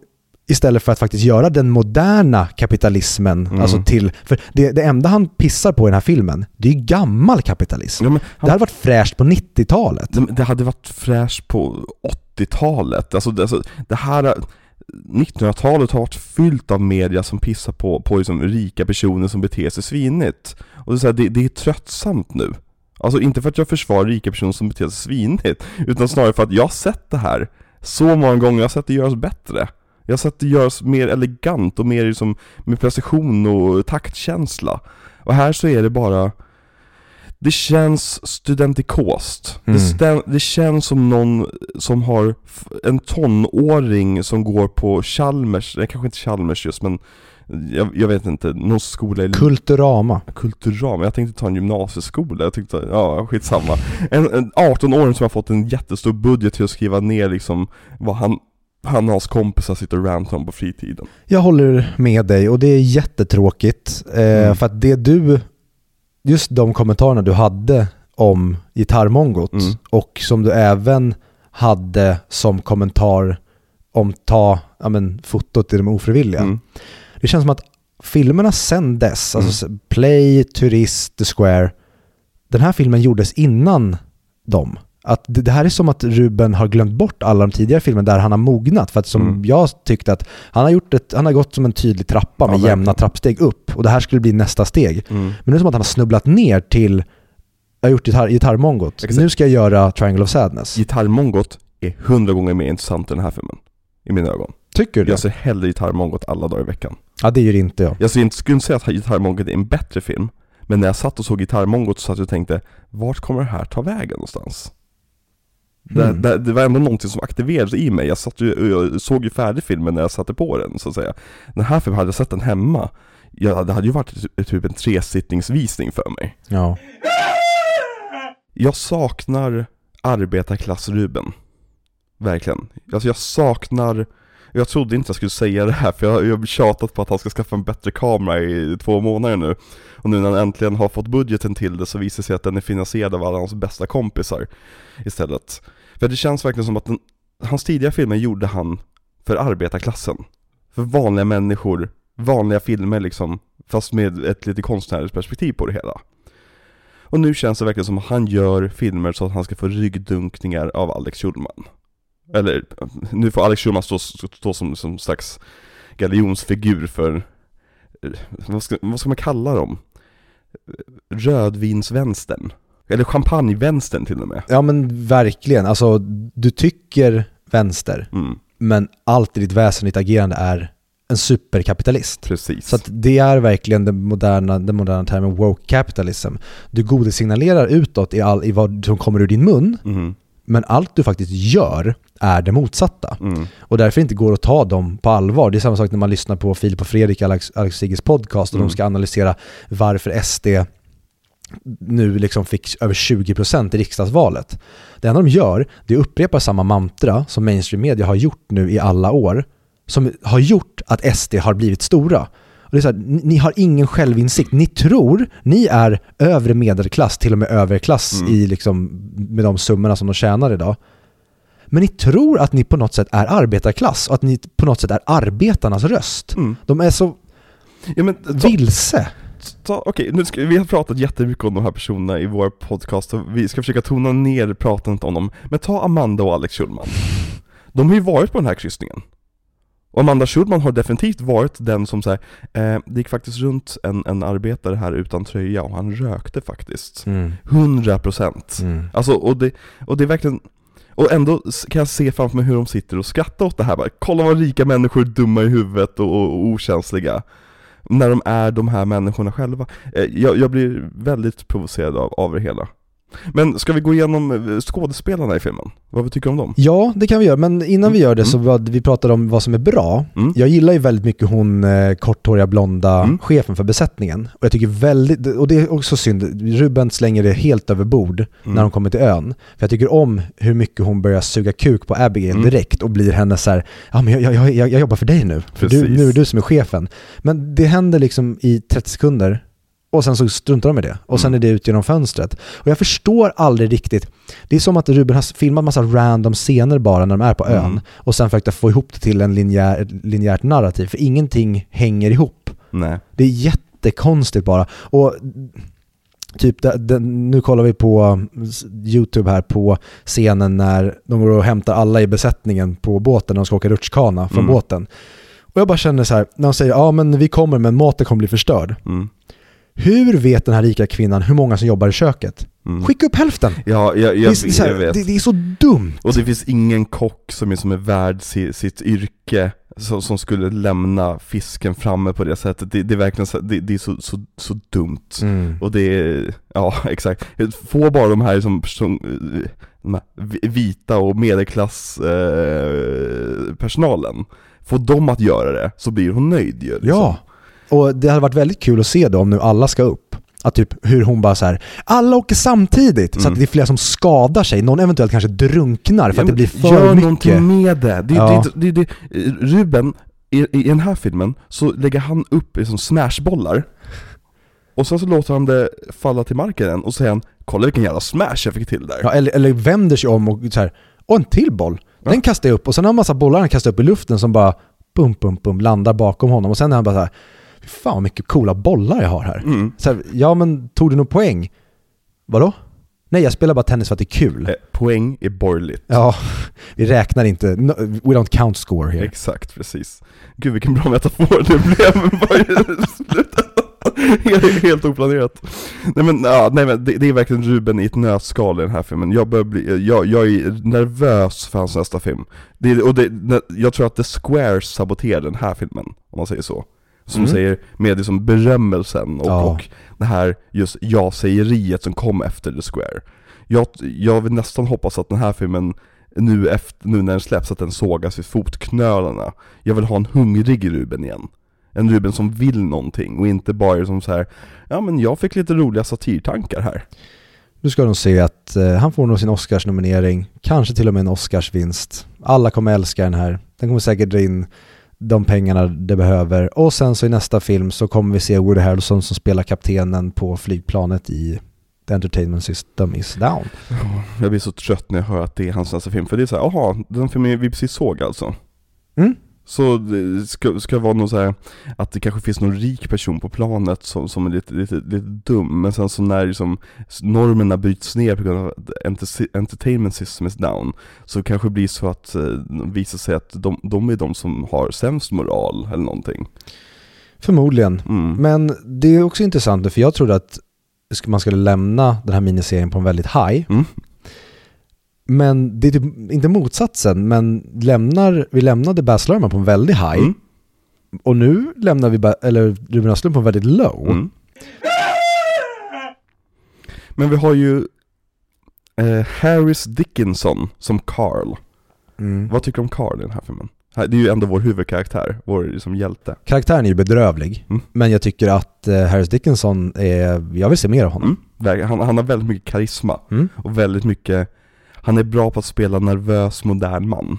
istället för att faktiskt göra den moderna kapitalismen, Mm. alltså till, för det, det enda han pissar på i den här filmen, det är ju gammal kapitalism. Ja, men Det han, hade varit fräscht på 90-talet. det, det hade varit fräscht på 80-talet. Alltså, det, alltså, det här... 1900-talet har varit fyllt av media som pissar på, på liksom rika personer som beter sig svinigt. Och det är, så här, det, det är tröttsamt nu. Alltså inte för att jag försvarar rika personer som beter sig svinigt, utan snarare för att jag har sett det här så många gånger, jag har sett det göras bättre. Jag har sett det göras mer elegant och mer liksom med precision och taktkänsla. Och här så är det bara det känns studentikost. Mm. Det, stä- det känns som någon som har en tonåring som går på Chalmers, nej kanske inte Chalmers just men jag, jag vet inte, någon skola i Kulturama. Kulturam, jag tänkte ta en gymnasieskola, jag tänkte, ja skitsamma En, en 18-åring som har fått en jättestor budget till att skriva ner liksom vad han, han och hans kompisar sitter och rantar om på fritiden Jag håller med dig och det är jättetråkigt. Eh, Mm. För att det du just de kommentarerna du hade om gitarrmongot Mm. och som du även hade som kommentar om ta ja, men, fotot i de ofrivilliga. Mm. Det känns som att filmerna sen dess, Mm. alltså Play, Turist, The Square, den här filmen gjordes innan dem. Att det, det här är som att Ruben har glömt bort alla de tidigare filmerna där han har mognat. För att som Mm. jag tyckte att han har, gjort ett, han har gått som en tydlig trappa Ja, med verkligen. jämna trappsteg upp. Och det här skulle bli nästa steg. Mm. Men det är som att han har snubblat ner till, jag har gjort gitarr, gitarrmongot. Nu ska jag göra Triangle of Sadness. Gitarrmongot är hundra gånger mer intressant än den här filmen. I mina ögon. Tycker du det? Jag ser hellre gitarrmongot alla dagar i veckan. Ja, det gör inte jag. Jag skulle inte säga att gitarrmongot är en bättre film, men när jag satt och såg gitarrmongot så satt jag och tänkte, vart kommer det här ta vägen någonstans? Det, Mm. det, det var ändå någonting som aktiverades i mig, jag, satt ju, jag såg ju färdig filmen när jag satte på den så att säga. Den här filmen, hade jag sett den hemma, ja, det hade ju varit typ- typ en tresittningsvisning för mig. Ja. Jag saknar arbetarklass-Ruben. Verkligen. Alltså jag saknar, jag trodde inte jag skulle säga det här för jag, jag har tjatat på att han ska skaffa en bättre kamera i två månader nu. Och nu när han äntligen har fått budgeten till det så visar det sig att den är finansierad av alla hans bästa kompisar istället. För det känns verkligen som att den, hans tidiga filmer gjorde han för arbetarklassen. För vanliga människor, vanliga filmer liksom, fast med ett lite konstnärligt perspektiv på det hela. Och nu känns det verkligen som att han gör filmer så att han ska få ryggdunkningar av Alex Schulman. Eller, nu får Alex Schulman stå, stå som, som slags galjonsfigur för, eh, vad ska, vad ska man kalla dem? Rödvinsvänstern. Eller champagnevänstern till och med. ja, men verkligen. Alltså, du tycker vänster, Mm, men allt i ditt väsen och ditt agerande är en superkapitalist. precis. Så det är verkligen den moderna, den moderna termen woke capitalism. Du godesignalerar utåt i, all, i vad som kommer ur din mun, Mhm, men allt du faktiskt gör är det motsatta. mm, Och därför inte går att ta dem på allvar. Det är samma sak när man lyssnar på Filip och Fredrik, Alex, Alex Sigges podcast, och Mm. de ska analysera varför SD nu liksom fick över 20% i riksdagsvalet. Det enda de gör, det är att upprepa samma mantra som mainstream media har gjort nu i alla år, som har gjort att SD har blivit stora. Och det är så här, ni ni har ingen självinsikt. Ni tror ni är övre medelklass, till och med överklass Mm. i liksom, med de summorna som de tjänar idag. Men ni tror att ni på något sätt är arbetarklass och att ni på något sätt är arbetarnas röst. mm. De är så Ja, men, ta, vilse. okej, nu ska, vi har pratat jättemycket om de här personerna i vår podcast och vi ska försöka tona ner pratandet om dem. Men ta Amanda och Alex Schulman. De har ju varit på den här kryssningen. Och Amanda Schulman har definitivt varit den som säger eh, det gick faktiskt runt en, en arbetare här utan tröja och han rökte faktiskt. Mm. 100 procent. Mm. Alltså, och det, och det är verkligen och ändå kan jag se framför mig hur de sitter och skrattar åt det här bara, Kolla vad rika människor är dumma i huvudet och, och, och okänsliga När de är de här människorna själva Eh, jag, jag blir väldigt provocerad av, av det hela Men ska vi gå igenom eh, skådespelarna i filmen? Vad vi tycker om dem? Ja, det kan vi göra. Men innan vi gör det så var, vi pratade om vad som är bra. Mm. Jag gillar ju väldigt mycket hon eh, korthåriga blonda Mm. chefen för besättningen. Och jag tycker väldigt, och det är också synd, Ruben slänger det helt över bord Mm. när de kommer till ön. För jag tycker om hur mycket hon börjar suga kuk på Abigail Mm. direkt och blir henne så här, ja men jag, jag, jag, jag jobbar för dig nu. Du, nu är det du som är chefen. Men det händer liksom i 30 sekunder och sen så struntar de i det. Och sen Mm. är det ut genom fönstret. Och jag förstår aldrig riktigt. Det är som att Ruben har filmat massa random scener bara när de är på ön. Mm. Och sen försökt få ihop det till en linjär, linjärt narrativ. För ingenting hänger ihop. Nej Det är jättekonstigt bara. Och typ, nu kollar vi på s- YouTube här på scenen när de går och hämtar alla i besättningen på båten när de ska åka rutschkana från Mm. båten. Och jag bara känner så här, när de säger ja men vi kommer men maten kommer bli förstörd. mm. Hur vet den här rika kvinnan hur många som jobbar i köket? Mm. Skicka upp hälften! Ja, jag, det, är, jag, så här, jag vet det, det är så dumt! Och det finns ingen kock som är, som är värd si, sitt yrke som, som skulle lämna fisken framme på det sättet. Det, det är verkligen så, det, det är så, så, så dumt. Mm. Och det är, ja exakt. Få bara de här som, som de här vi- vita och medelklass eh. Få dem att göra det, så blir hon nöjd ju. liksom. Ja, och det hade varit väldigt kul att se då om nu alla ska upp. Att typ hur hon bara så här, alla åker samtidigt så Mm. att det är flera som skadar sig. Någon eventuellt kanske drunknar för Ja, att det blir för Gör mycket. någonting med det. det, Ja. det, det, det Ruben, i, i den här filmen, så lägger han upp liksom smashbollar och sen så låter han det falla till marken och så säger han Kolla vilken jävla smash jag fick till där. Ja, eller, eller vänder sig om och så här, och en till boll. Den Ja. kastar jag upp och sen har han massa bollar han kastar upp i luften som bara bum, bum, bum, landar bakom honom. Och sen är han bara så här, "Fy fan vad mycket coola bollar jag har här. Mm. Så här ja men tog du någon poäng? Vadå? Nej, jag spelar bara tennis för att det är kul. Eh, poäng är borgerligt. Ja, vi räknar inte. No, we don't count score here. Exakt, precis. Gud vilken bra metafor det blev bara i slutet. helt, helt oplanerat. Nej men, ja, nej, men det, det är verkligen Ruben i ett nötskal i den här filmen. Jag, börjar bli, jag, jag är nervös för hans nästa film. Det, och det, jag tror att The Square saboterar den här filmen, om man säger så. Som Mm. säger, med liksom berömmelsen och, Ja. och det här just ja-sägeriet som kom efter The Square. Jag, jag vill nästan hoppas att den här filmen nu, efter, nu när den släpps, att den sågas vid fotknölarna. Jag vill ha en hungrig Ruben igen. En Ruben som vill någonting och inte bara som så här. ja men jag fick lite roliga satirtankar här. Du ska nog se att eh, han får nog sin Oscarsnominering, kanske till och med en Oscarsvinst. Alla kommer älska den här. Den kommer säkert dra in de pengarna det behöver. Och sen så i nästa film så kommer vi se Woody Harrelson som spelar kaptenen på flygplanet i The Entertainment System is down. Jag blir så trött när jag hör att det är hans nästa film, för det är så här, jaha, den filmen vi precis såg alltså. Mm. Så det ska, ska vara något så här att det kanske finns någon rik person på planet som, som är lite, lite, lite dum, men sen så när liksom normerna bryts ner på grund av att enter- entertainment system is down, så kanske det blir så att eh, det visar sig att de, de är de som har sämst moral eller någonting. Förmodligen. Mm. Men det är också intressant för jag trodde att man skulle lämna den här miniserien på en väldigt high. Mm. Men det är typ, inte motsatsen, men lämnar, vi lämnade Baz Luhrmann på en väldigt high. Mm. Och nu lämnar vi, Ba- eller Ruben Östlund på en väldigt low. Mm. Men vi har ju eh, Harris Dickinson som Carl. Mm. Vad tycker du om Carl i den här filmen? Det är ju ändå vår huvudkaraktär, vår liksom hjälte. Karaktären är ju bedrövlig, Mm. men jag tycker att eh, Harris Dickinson är, jag vill se mer av honom. Mm. Han, han har väldigt mycket karisma Mm. och väldigt mycket, han är bra på att spela nervös modern man.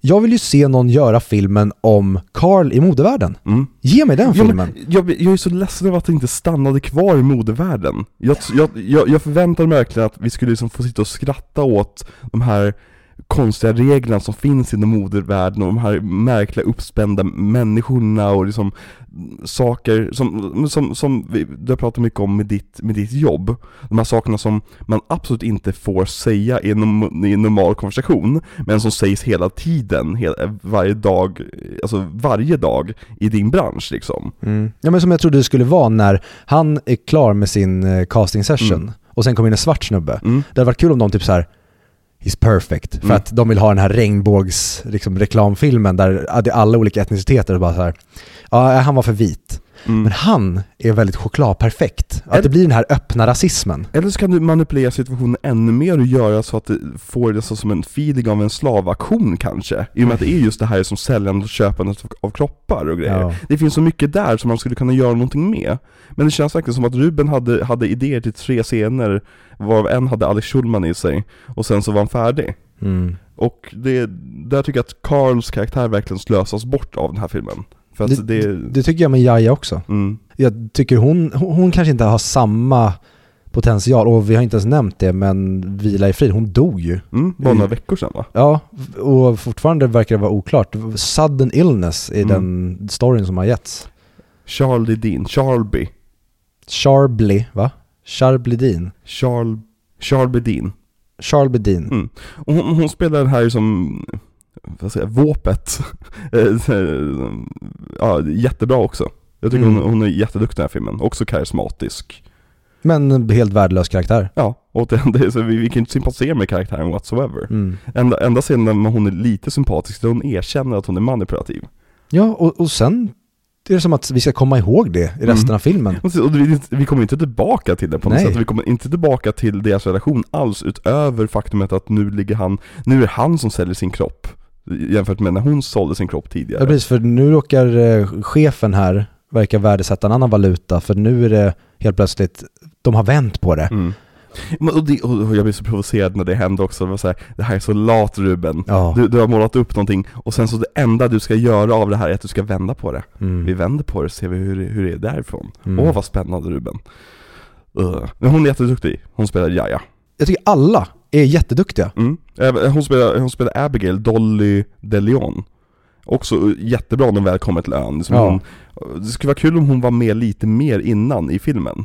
Jag vill ju se någon göra filmen om Carl i modevärlden. Mm. Ge mig den Ja, filmen. men jag, jag är så ledsen över att det inte stannade kvar i modevärlden. Jag, jag, jag, jag förväntade mig verkligen att vi skulle liksom få sitta och skratta åt de här konstiga reglerna som finns inom modevärlden och de här märkliga uppspända människorna och liksom saker som, som, som vi, du har pratat mycket om med ditt, med ditt jobb. De här sakerna som man absolut inte får säga i en, i en normal konversation, men som sägs hela tiden, hela, varje dag, alltså varje dag i din bransch liksom. Mm. Ja men som jag trodde det skulle vara när han är klar med sin eh, casting session Mm. och sen kommer in en svart snubbe. Mm. Det hade varit kul om de typ så här He's perfect. För Mm. att de vill ha den här regnbågs liksom, reklamfilmen där alla olika etniciteter bara så här. Ja, han var för vit. Mm. Men han är väldigt chokladperfekt. Att Eller- det blir den här öppna rasismen. Eller så kan du manipulera situationen ännu mer och göra så att det får det som en feeling av en slavaktion kanske. I och med att det är just det här som säljandet och köpandet av- kroppar och grejer. Ja. Det finns så mycket där som man skulle kunna göra någonting med. Men det känns verkligen som att Ruben hade, hade idéer till tre scener, varav en hade Alex Schulman i sig, och sen så var han färdig. Mm. Och det, där tycker jag att Carls karaktär verkligen slösas bort av den här filmen. För det, Det, det tycker jag med Jaja också. mm, Jag tycker hon, hon kanske inte har samma potential, och vi har inte ens nämnt det, men vila i frid, hon dog ju. mm, bara några veckor sedan va? Ja, och fortfarande verkar det vara oklart. Sudden illness är Mm. den storyn som har getts. Charlie Dean, Charlby, Charbly, va? Charbledin. Charl, Charlby Dean. Charbledin. Mm. Och hon, hon spelar här som, vad säger jag, våpet. Ja, jättebra också. Jag tycker Mm. hon, hon är jätteduktig i den här filmen, också karismatisk. Men en helt värdelös karaktär. Ja, och det, det, så vi, vi kan inte sympatisera med karaktären whatsoever. Mm. Enda, enda scenen när hon är lite sympatisk, där hon erkänner att hon är manipulativ. Ja, och, och sen det är det som att vi ska komma ihåg det i resten Mm. av filmen. Och vi, vi kommer inte tillbaka till det på något Nej. sätt, vi kommer inte tillbaka till deras relation alls utöver faktumet att nu ligger han, nu är det han som säljer sin kropp jämfört med när hon sålde sin kropp tidigare. Ja, precis, för nu råkar eh, chefen här verka värdesätta en annan valuta, för nu är det helt plötsligt, de har vänt på det. Mm. Och, det, och jag blev så provocerad när det hände också, det var så här, det här är så lat Ruben. Ja. Du, du har målat upp någonting och sen så det enda du ska göra av det här är att du ska vända på det. Mm. Vi vänder på det och ser vi hur, hur det är därifrån. Åh Mm. vad spännande Ruben. Uh. Men hon är jätteduktig, hon spelar Jaja. Jag tycker alla är jätteduktiga. Mm. Hon, spelar, hon spelar Abigail, Dolly DeLeon. Också jättebra när hon väl kommer till ön. Liksom Ja. hon, det skulle vara kul om hon var med lite mer innan i filmen.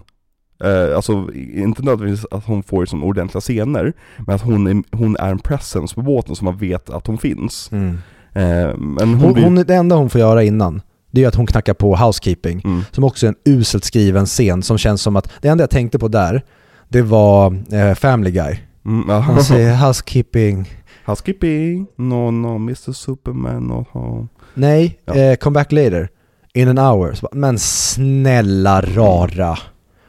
Eh, alltså inte nödvändigtvis att hon får liksom ordentliga scener, men att hon är, hon är en presence på båten så man vet att hon finns. Mm. Eh, men hon, Hon, blir, hon, det enda hon får göra innan, det är att hon knackar på housekeeping. mm, Som också är en uselt skriven scen som känns som att, det enda jag tänkte på där, det var eh, Family Guy. Mm, Han säger housekeeping, Housekeeping, no no, Mr Superman not home. nej, Ja. eh, come back later, in an hour. Bara, men snälla rara.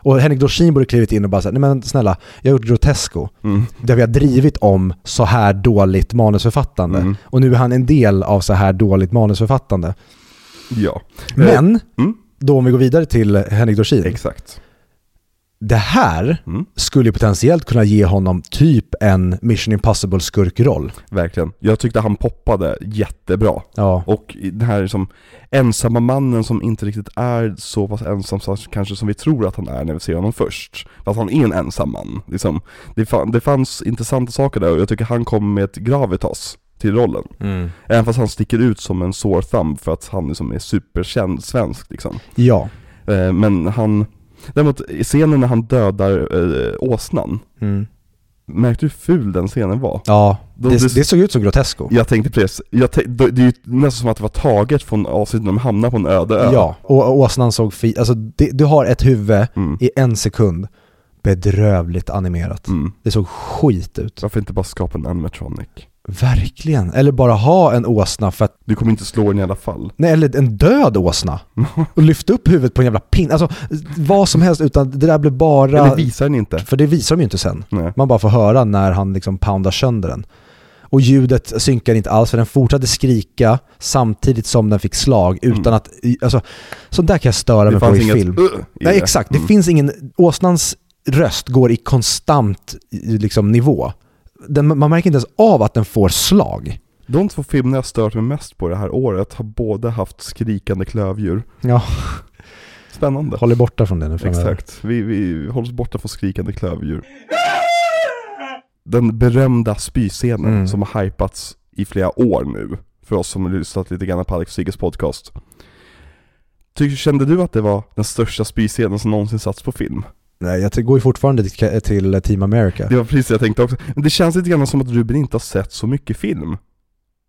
Och Henrik Dorsin borde klivit in och bara säga, nej men snälla, jag har gjort Grotesco, Mm, där vi har drivit om så här dåligt manusförfattande. mm, Och nu är han en del av så här dåligt manusförfattande. ja, Men, mm. då om vi går vidare till Henrik Dorsin. exakt. Det här Mm. skulle potentiellt kunna ge honom typ en Mission Impossible skurkroll. Verkligen. Jag tyckte han poppade jättebra. Ja. Och den här liksom, ensamma mannen som inte riktigt är så pass ensam så kanske som vi tror att han är när vi ser honom först. Fast han är en ensam man. Liksom. Det, fan, det fanns intressanta saker där och jag tycker han kom med ett gravitas till rollen. Även fast han sticker ut som en sore thumb för att han liksom är superkänd svensk liksom. Ja. Eh, men han, däremot i scenen när han dödar eh, åsnan, Mm. märkte du hur ful den scenen var? Ja, De- det, det- såg ut som Grotesco. Jag tänkte precis, jag tänk, det det är ju nästan som att det var taget från avsnittet när de hamnar på en öde ö. Ja, och åsnan såg fi... Alltså det, du har ett huvud Mm. i en sekund. Bedrövligt animerat. Mm. Det såg skit ut. Varför inte bara skapa en animatronic? Verkligen. Eller bara ha en åsna för att... Du kommer inte slå den i alla fall. Nej, eller en död åsna. Och lyfta upp huvudet på en jävla pin. Alltså vad som helst utan det där blev bara... Eller visar den inte. För det visar de ju inte sen. Nej. Man bara får höra när han liksom poundar sönder den. Och ljudet synkar inte alls för den fortsatte skrika samtidigt som den fick slag utan Mm. att, alltså sånt där kan jag störa mig på i inget film. "uh" i Nej det. exakt, det Mm. finns ingen, åsnans röst går i konstant liksom, nivå. Den, man märker inte ens av att den får slag. De två filmerna jag stört mig mest på det här året har båda haft skrikande klövdjur. Ja, Spännande. håll er borta från det nu. Exakt. Vi, vi håller oss borta från skrikande klövdjur. Den berömda spyscenen Mm. som har hypats i flera år nu, för oss som har lyssnat lite grann på Alex Sigges podcast. Tycker, kände du att det var den största spyscenen som någonsin satts på film? Nej, jag går ju fortfarande till, till Team America. Det var precis det jag tänkte också. Men det känns lite grann som att Ruben inte har sett så mycket film.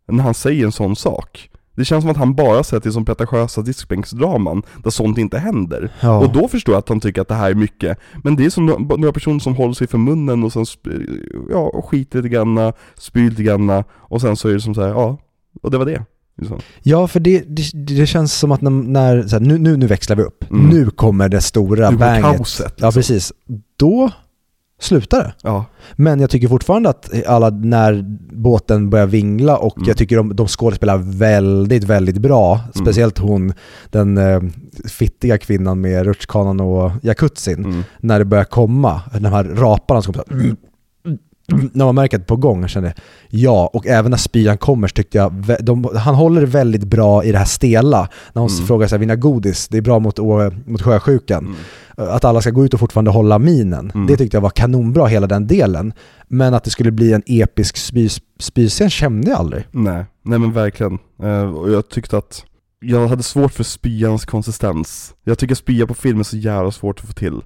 När han säger en sån sak. Det känns som att han bara sett det som pretentiösa diskbänksdraman, där sånt inte händer. Ja. Och då förstår jag att han tycker att det här är mycket. Men det är som några personer som håller sig för munnen och sen ja, och skiter lite grann, spyr lite grann och sen så är det som så här, ja, och det var det. Liksom. Ja, för det, det, det känns som att när, när här, nu, nu, nu växlar vi upp. Mm. Nu kommer det stora Nu banget. kaoset, Ja, liksom. precis. Då slutar det. Ja, Men jag tycker fortfarande att alla, när båten börjar vingla och Mm. jag tycker de, de skådespelar väldigt, väldigt bra. Speciellt hon, den eh, fittiga kvinnan med rutschkanan och jacuzzin. mm. När det börjar komma, de här raparna som kommer så här, när man märker att det på gång, jag kände ja, och även när spyan kommer så tyckte jag, de, han håller väldigt bra i det här stela. När hon Mm. frågar sig, vinna godis, det är bra mot, mot sjösjukan. Mm. Att alla ska gå ut och fortfarande hålla minen. Mm. Det tyckte jag var kanonbra hela den delen. Men att det skulle bli en episk spy, spyscen kände jag aldrig. Nej, nej men verkligen. Eh, och jag tyckte att jag hade svårt för spyans konsistens. Jag tycker spya på film är så jävla svårt att få till.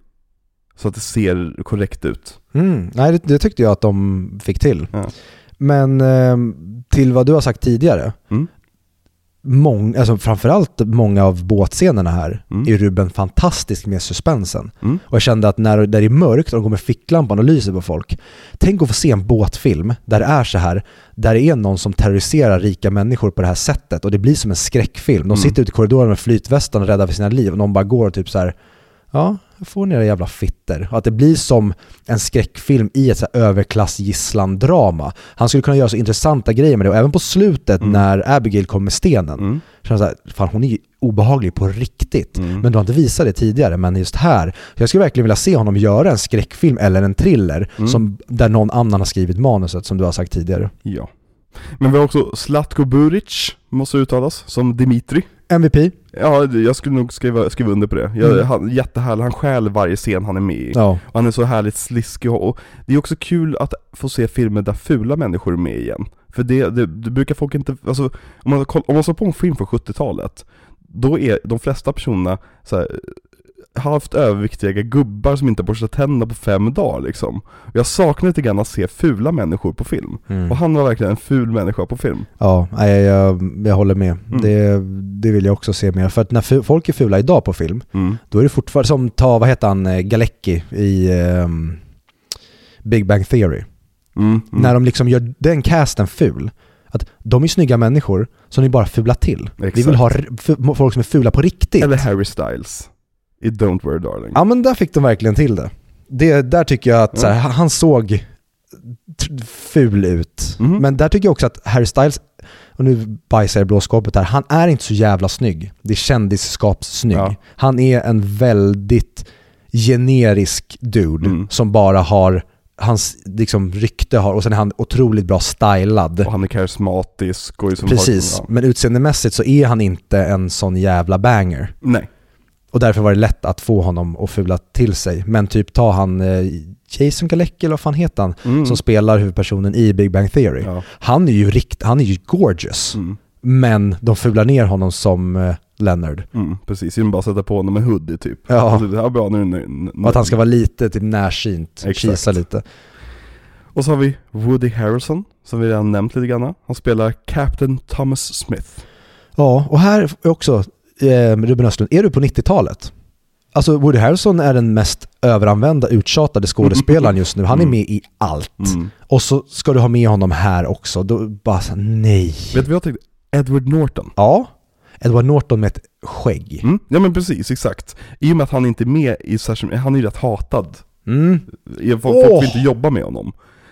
Så att det ser korrekt ut. Mm. Nej, det, det tyckte jag att de fick till. Ja. Men eh, till vad du har sagt tidigare, Mm. mång, alltså framförallt många av båtscenerna här Mm. är Ruben fantastisk med suspensen. Mm. Och jag kände att när det är mörkt och de går med ficklampan och lyser på folk, tänk att få se en båtfilm där det är så här, där det är någon som terroriserar rika människor på det här sättet och det blir som en skräckfilm. De Mm. sitter ute i korridoren med flytvästarna rädda för sina liv och någon bara går och typ så här, ja, får ni era jävla fitter. Och att det blir som en skräckfilm i ett överklassgisslan-drama. Han skulle kunna göra så intressanta grejer med det och även på slutet Mm. när Abigail kom med stenen. Mm. Känner så här, fan hon är obehaglig på riktigt. Mm. Men du har inte visat det tidigare, men just här. Jag skulle verkligen vilja se honom göra en skräckfilm eller en thriller Mm. som, där någon annan har skrivit manuset, som du har sagt tidigare. Ja. Men vi har också Zlatko Buric, måste uttalas, som Dimitri. MVP? Ja, jag skulle nog skriva, skriva under på det. Jag, Mm. han, jättehärlig, han stjäl varje scen han är med i. Ja. Och han är så härligt sliskig och, det är också kul att få se filmer där fula människor är med igen. För det, det, det brukar folk inte, alltså om man, om man ser på en film från 70-talet, då är de flesta personerna så här, halvt överviktiga gubbar som inte borstar tänderna på fem dagar liksom. Jag saknar lite grann att se fula människor på film. Mm. Och han var verkligen en ful människa på film. Ja, nej, jag, jag håller med. Mm. Det, det vill jag också se mer. För att när folk är fula idag på film, Mm. då är det fortfarande som, ta, vad heter han, eh, Galecki i ehm, Big Bang Theory. Mm. Mm. När de liksom gör den casten ful, att de är snygga människor som ni bara fula till. Vi Exakt. vill ha folk som är fula på riktigt. Eller Harry Styles i Don't Worry Darling. Ja men där fick de verkligen till det. det där tycker jag att Ja. så här, han såg ful ut. Mhm. Men där tycker jag också att Harry Styles, och nu bajsar jag i blåskåpet här, han är inte så jävla snygg. Det är kändisskapssnygg. Ja. Han är en väldigt generisk dude Mm. som bara har hans liksom, rykte har, och sen är han otroligt bra stylad. Och han är karismatisk och liksom Precis, Har, ja. men utseendemässigt så är han inte en sån jävla banger. Nej. Och därför var det lätt att få honom att fula till sig. Men typ ta han eh, Jason Galecki, eller vad fan heter han, Mm. som spelar huvudpersonen i Big Bang Theory. Ja. Han är ju rikt, han är ju gorgeous. Mm. Men de fular ner honom som eh, Leonard. Mm, precis, genom bara sätta på honom en hoodie typ. Ja. Alltså, ja bra, nu, nu, nu. Och att han ska vara lite typ närsynt, Exakt. kisa lite. Och så har vi Woody Harrelson, som vi redan nämnt lite grann. Han spelar Captain Thomas Smith. Ja, och här är också, eh, Ruben Östlund, är du på 90-talet? Alltså Woody Harrelson är den mest överanvända, uttjatade skådespelaren just nu. Han är Mm. med i allt. Mm. Och så ska du ha med honom här också. Då bara så, nej. Vet du vad jag tänkte? Edward Norton. Ja, Edward Norton med ett skägg. Mm. Ja men precis, exakt. I och med att han inte är med i särskilt, han är ju rätt hatad. Mm. Folk, folk Åh! vill inte jobba med honom.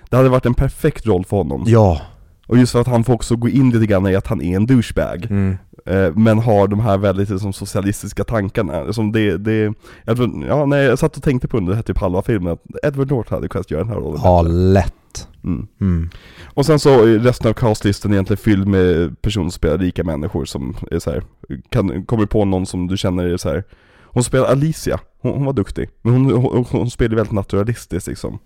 Det hade varit en perfekt roll för honom. Ja. Och just för att han får också gå in lite grann i att han är en douchebag. Mm. Eh, men har de här väldigt liksom, socialistiska tankarna. Som det, det, jag, tror, ja, nej, jag satt och tänkte på under det här typ halva filmen att Edward Norton hade kunnat göra den här rollen Ja, lätt. Mm. Mm. Och sen så är resten av castlistan egentligen fylld med personer som spelar rika människor som är så här, kan, kommer på någon som du känner är så här. Hon spelar Alicia, hon, hon var duktig. Men hon, hon, hon spelar väldigt naturalistiskt liksom.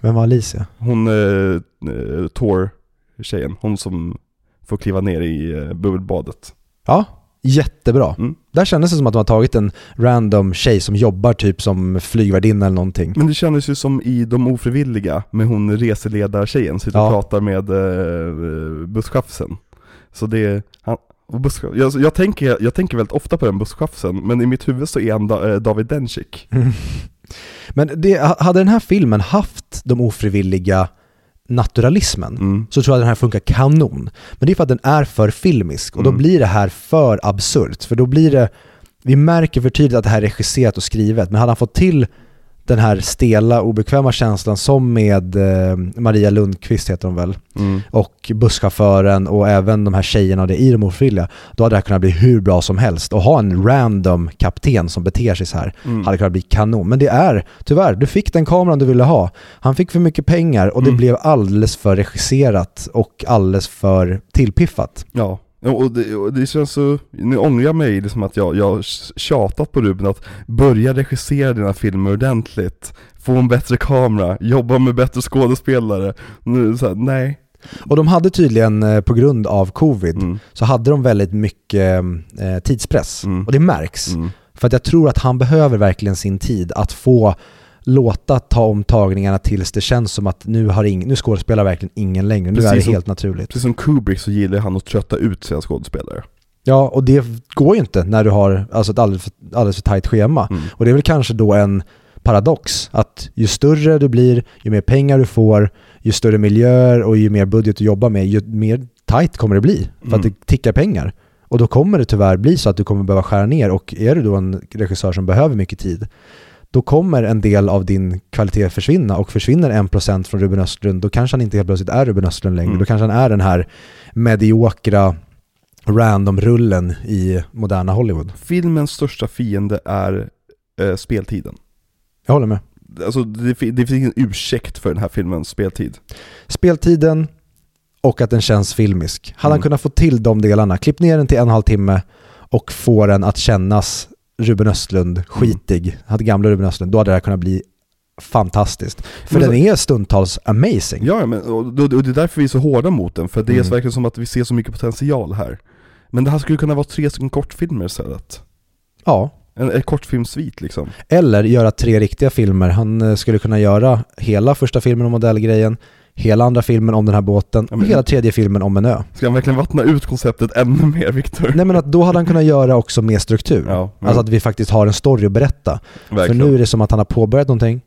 Vem var Alicia? Hon, eh, eh, Tor-tjejen, hon som får kliva ner i eh, bubbelbadet. Ja, jättebra. Mm. Där kändes det som att de har tagit en random tjej som jobbar typ som flygvärdinna eller någonting. Men det kändes ju som i De ofrivilliga, med hon reseledartjejen, sitter och Ja. pratar med eh, busschauffören. Så det, han, jag, jag, tänker, jag tänker väldigt ofta på den busschauffören, men i mitt huvud så är han da, eh, David Dencik. Men det, hade den här filmen haft de ofrivilliga naturalismen Mm. så tror jag att den här funkar kanon. Men det är för att den är för filmisk och då Mm. blir det här för absurt. För då blir det, vi märker för tydligt att det här är regisserat och skrivet, men hade han fått till den här stela, obekväma känslan som med eh, Maria Lundqvist heter hon väl, Mm. och busschauffören och även de här tjejerna och det i de ofrivilliga, då hade det här kunnat bli hur bra som helst. Och ha en random kapten som beter sig så här Mm. hade kunnat bli kanon. Men det är, tyvärr, du fick den kameran du ville ha. Han fick för mycket pengar och det Mm. blev alldeles för regisserat och alldeles för tillpiffat. Ja, och det, och det känns så, nu ångrar jag mig liksom att jag, jag har tjatat på Ruben att börja regissera dina filmer ordentligt, få en bättre kamera, jobba med bättre skådespelare. Nu så här, nej. Och de hade tydligen, eh, på grund av covid, Mm. så hade de väldigt mycket eh, tidspress. Mm. Och det märks. Mm. För att jag tror att han behöver verkligen sin tid att få låta ta omtagningarna tills det känns som att nu, har ing, nu skådespelar verkligen ingen längre. Nu Precis är det som- helt naturligt. Precis som Kubrick så gillar han att trötta ut sina skådespelare. Ja, och det går ju inte när du har alltså ett alldeles för, alldeles för tajt schema. Mm. Och det är väl kanske då en paradox att ju större du blir, ju mer pengar du får, ju större miljöer och ju mer budget du jobbar med, ju mer tight kommer det bli. För att Mm. det tickar pengar. Och då kommer det tyvärr bli så att du kommer behöva skära ner och är du då en regissör som behöver mycket tid, då kommer en del av din kvalitet försvinna och försvinner en procent från Ruben Östlund, då kanske han inte helt plötsligt är Ruben Östlund längre. Mm. Då kanske han är den här mediokra random-rullen i moderna Hollywood. Filmens största fiende är eh, speltiden. Jag håller med. Alltså det, det finns ingen ursäkt för den här filmens speltid. Speltiden och att den känns filmisk. Hade han Mm. kunnat få till de delarna, klipp ner den till en och en halv timme och få den att kännas Ruben Östlund skitig, hade gamla Ruben Östlund, då hade det här kunnat bli fantastiskt. För Men den är stundtals amazing. Ja, ja, men, och, och det är därför vi är så hårda mot den, för det är Mm. verkligen som att vi ser så mycket potential här. Men det här skulle kunna vara tre stycken kortfilmer istället. Ja. En, en kortfilmsvit liksom. Eller göra tre riktiga filmer. Han eh, skulle kunna göra hela första filmen om modellgrejen, hela andra filmen om den här båten och hela tredje filmen om en ö. Ska han verkligen vattna ut konceptet ännu mer, Viktor? Nej men att då hade han kunnat göra också mer struktur. Ja, ja. Alltså att vi faktiskt har en story att berätta. Verkligen. För nu är det som att han har påbörjat någonting,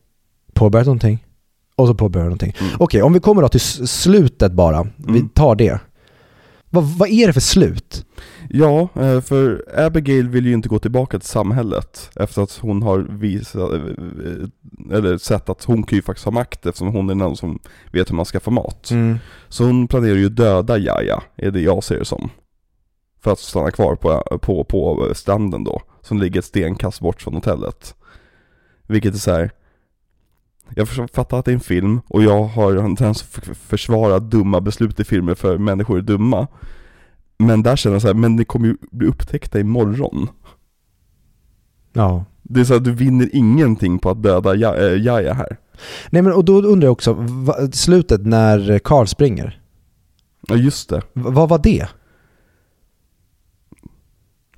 påbörjat någonting och så påbörjar någonting. Mm. Okej, om vi kommer då till slutet bara. Vi Mm. tar det. Vad, vad är det för slut? Ja, eh, för Abigail vill ju inte gå tillbaka till samhället efter att hon har visat, eh, eller sett att hon kan ju faktiskt ha makt eftersom hon är den som vet hur man ska få mat. Så hon planerar ju döda Jaja, är det jag ser det som. För att stanna kvar på, på, på stranden då, som ligger ett stenkast bort från hotellet. Vilket är så här. Jag fattar att det är en film och jag har en tendens att försvara dumma beslut i filmer för människor är dumma. Men där känner jag så här, men ni kommer ju bli upptäckta imorgon. Ja. Det är så att du vinner ingenting på att döda eh, Jaja här. Nej men och då undrar jag också, va, slutet när Carl springer, Ja just det, v- vad var det?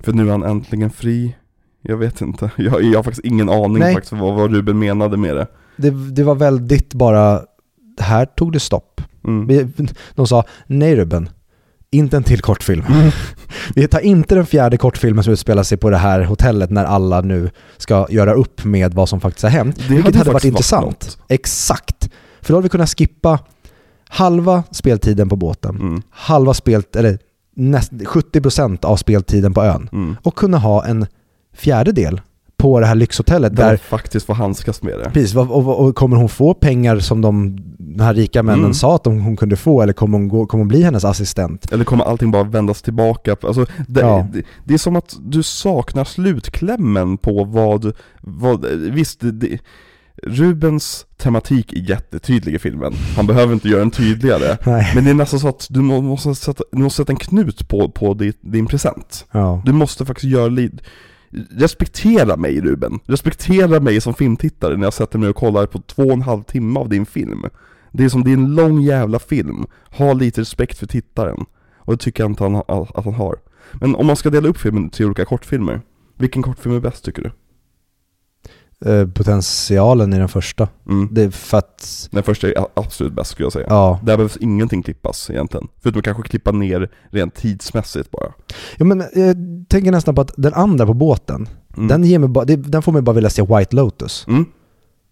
för nu är han äntligen fri. Jag vet inte, jag, jag har faktiskt ingen aning Nej. faktiskt vad, vad Ruben menade med det. det? Det var väldigt bara, här tog det stopp. Mm. De sa, nej Ruben, inte en till kortfilm. Vi tar inte den fjärde kortfilmen som utspelar sig på det här hotellet när alla nu ska göra upp med vad som faktiskt har hänt. Det Vilket hade hade varit intressant. något. Exakt. För då hade vi kunnat skippa halva speltiden på båten, Mm. halva spel, eller näst, 70% av speltiden på ön Mm. och kunna ha en fjärdedel på det här lyxhotellet Där där faktiskt får handskas med det. Precis, och, och, och kommer hon få pengar som de, de här rika männen Mm. sa att de, hon kunde få eller kommer hon, gå, kommer hon bli hennes assistent? Eller kommer allting bara vändas tillbaka? Alltså, det, Ja. det, det är som att du saknar slutklämmen på vad, vad visst, det, Rubens tematik är jättetydlig i filmen. Han behöver inte göra den tydligare. Nej. Men det är nästan så att du må- måste sätta, du måste sätta en knut på, på din, din present. Ja. Du måste faktiskt göra lite Respektera mig Ruben, respektera mig som filmtittare när jag sätter mig och kollar på två och en halv timme av din film. Det är som, det är en lång jävla film, ha lite respekt för tittaren. Och det tycker jag inte han, att han har. Men om man ska dela upp filmen till olika kortfilmer Vilken kortfilm är bäst tycker du? Eh, potentialen i den första. Mm. Det är för att, Den första är absolut bäst skulle jag säga ja. Där behövs ingenting klippas egentligen Förutom att kanske klippa ner rent tidsmässigt bara ja men jag tänker nästan på att den andra på båten, Mm. den, ger mig bara, den får mig bara vilja se White Lotus. mm.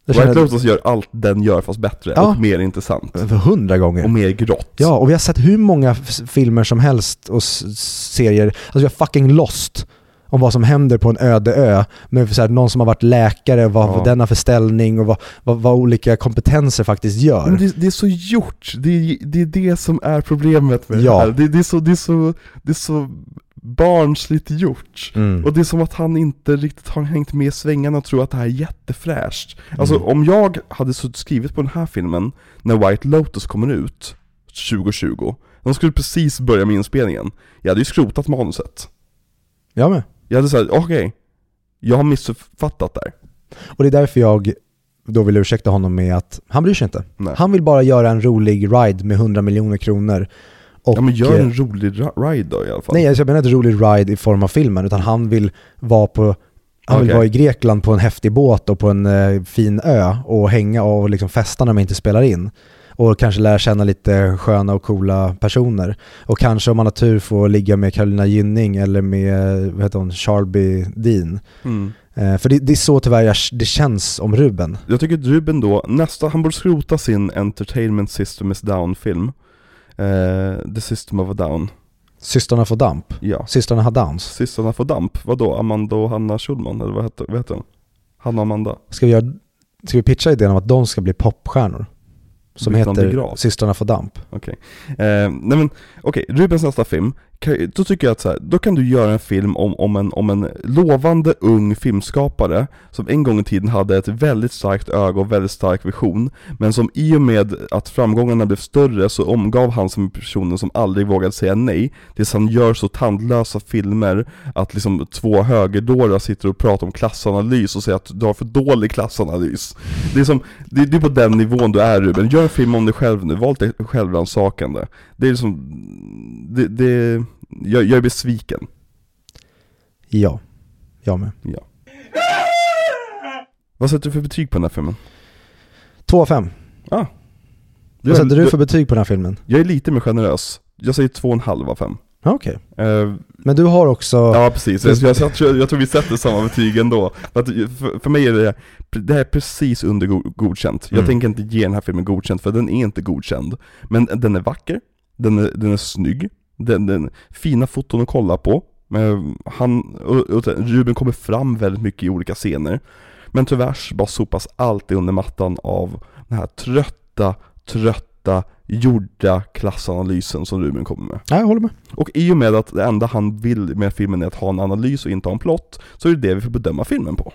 White Lotus gör allt den gör fast bättre Ja. och mer intressant För hundra gånger. Och mer grått Ja, och vi har sett hur många filmer som helst och serier, alltså vi har fucking Lost om vad som händer på en öde ö med så här, någon som har varit läkare, vad, Ja. den har för ställning och vad, vad, vad olika kompetenser faktiskt gör. Men det, det är så gjort, det är, det är det som är problemet med Ja. det här. Det, det, är så, det, är så, det är så barnsligt gjort. Mm. Och det är som att han inte riktigt har hängt med i svängarna och tror att det här är jättefräscht. Alltså Mm. om jag hade skrivit på den här filmen när White Lotus kommer ut 2020, de skulle precis börja med inspelningen, jag hade ju skrotat manuset. Jag med. Jag hade sagt, okej, jag har missuppfattat där. Och det är därför jag då vill ursäkta honom med att han bryr sig inte. Nej. Han vill bara göra en rolig ride med 100 miljoner kronor. Och, ja men gör eh, en rolig ride då i alla fall. Nej, alltså jag menar inte rolig ride i form av filmen, utan han vill vara på han vill vara i Grekland på en häftig båt och på en eh, fin ö och hänga och liksom festa när man inte spelar in. Och kanske lära känna lite sköna och coola personer. Och kanske om man har tur få ligga med Carolina Gynning eller med, vad heter hon, Charlby Dean. Mm. Eh, för det, det är så tyvärr jag, det känns om Ruben. Jag tycker att Ruben då, nästa, han borde skrota sin Entertainment System is Down-film. Eh, The System of a Down. Systrarna får damp. Ja. Systrarna har dans. Systrarna får damp. Vadå? Amanda och Hanna Schulman? Eller vad heter, vad heter hon? Hanna och Amanda? Ska vi, göra, ska vi pitcha idén om att de ska bli popstjärnor? Som Utan heter. Systrarna får damp. Okej. Eh, nej men, okej, Rubens nästa film, då tycker jag att så här, då kan du göra en film om, om, en, om en lovande ung filmskapare som en gång i tiden hade ett väldigt starkt öga och väldigt stark vision, men som i och med att framgångarna blev större så omgav han som personen som aldrig vågade säga nej, tills han gör så tandlösa filmer att liksom två högerdårar sitter och pratar om klassanalys och säger att du har för dålig klassanalys. Det är, som, det, det är på den nivån du är Ruben, gör en film om dig själv nu, var lite självrannsakande. Det är liksom, det, det jag, jag är besviken. Ja, jag med. Ja. Vad sätter du för betyg på den här filmen? 2 av 5. Ah. Vad sätter du för betyg på den här filmen? Jag är lite mer generös. Jag säger 2,5 av 5. Ja, Okej. Eh, Men du har också... ja precis, jag, jag, jag, jag tror vi sätter samma betyg ändå. För, att, för, för mig är det, det här är precis under go- godkänt. Jag Mm. tänker inte ge den här filmen godkänt för den är inte godkänd. Men den är vacker, den är, den är snygg, den, den fina foton att kolla på. Han, Ruben kommer fram väldigt mycket i olika scener. Men tyvärr bara sopas allt under mattan av den här trötta, trötta, gjorda klassanalysen som Ruben kommer med. Nej, jag håller med. Och i och med att det enda han vill med filmen är att ha en analys och inte ha en plott, så är det det vi får bedöma filmen på.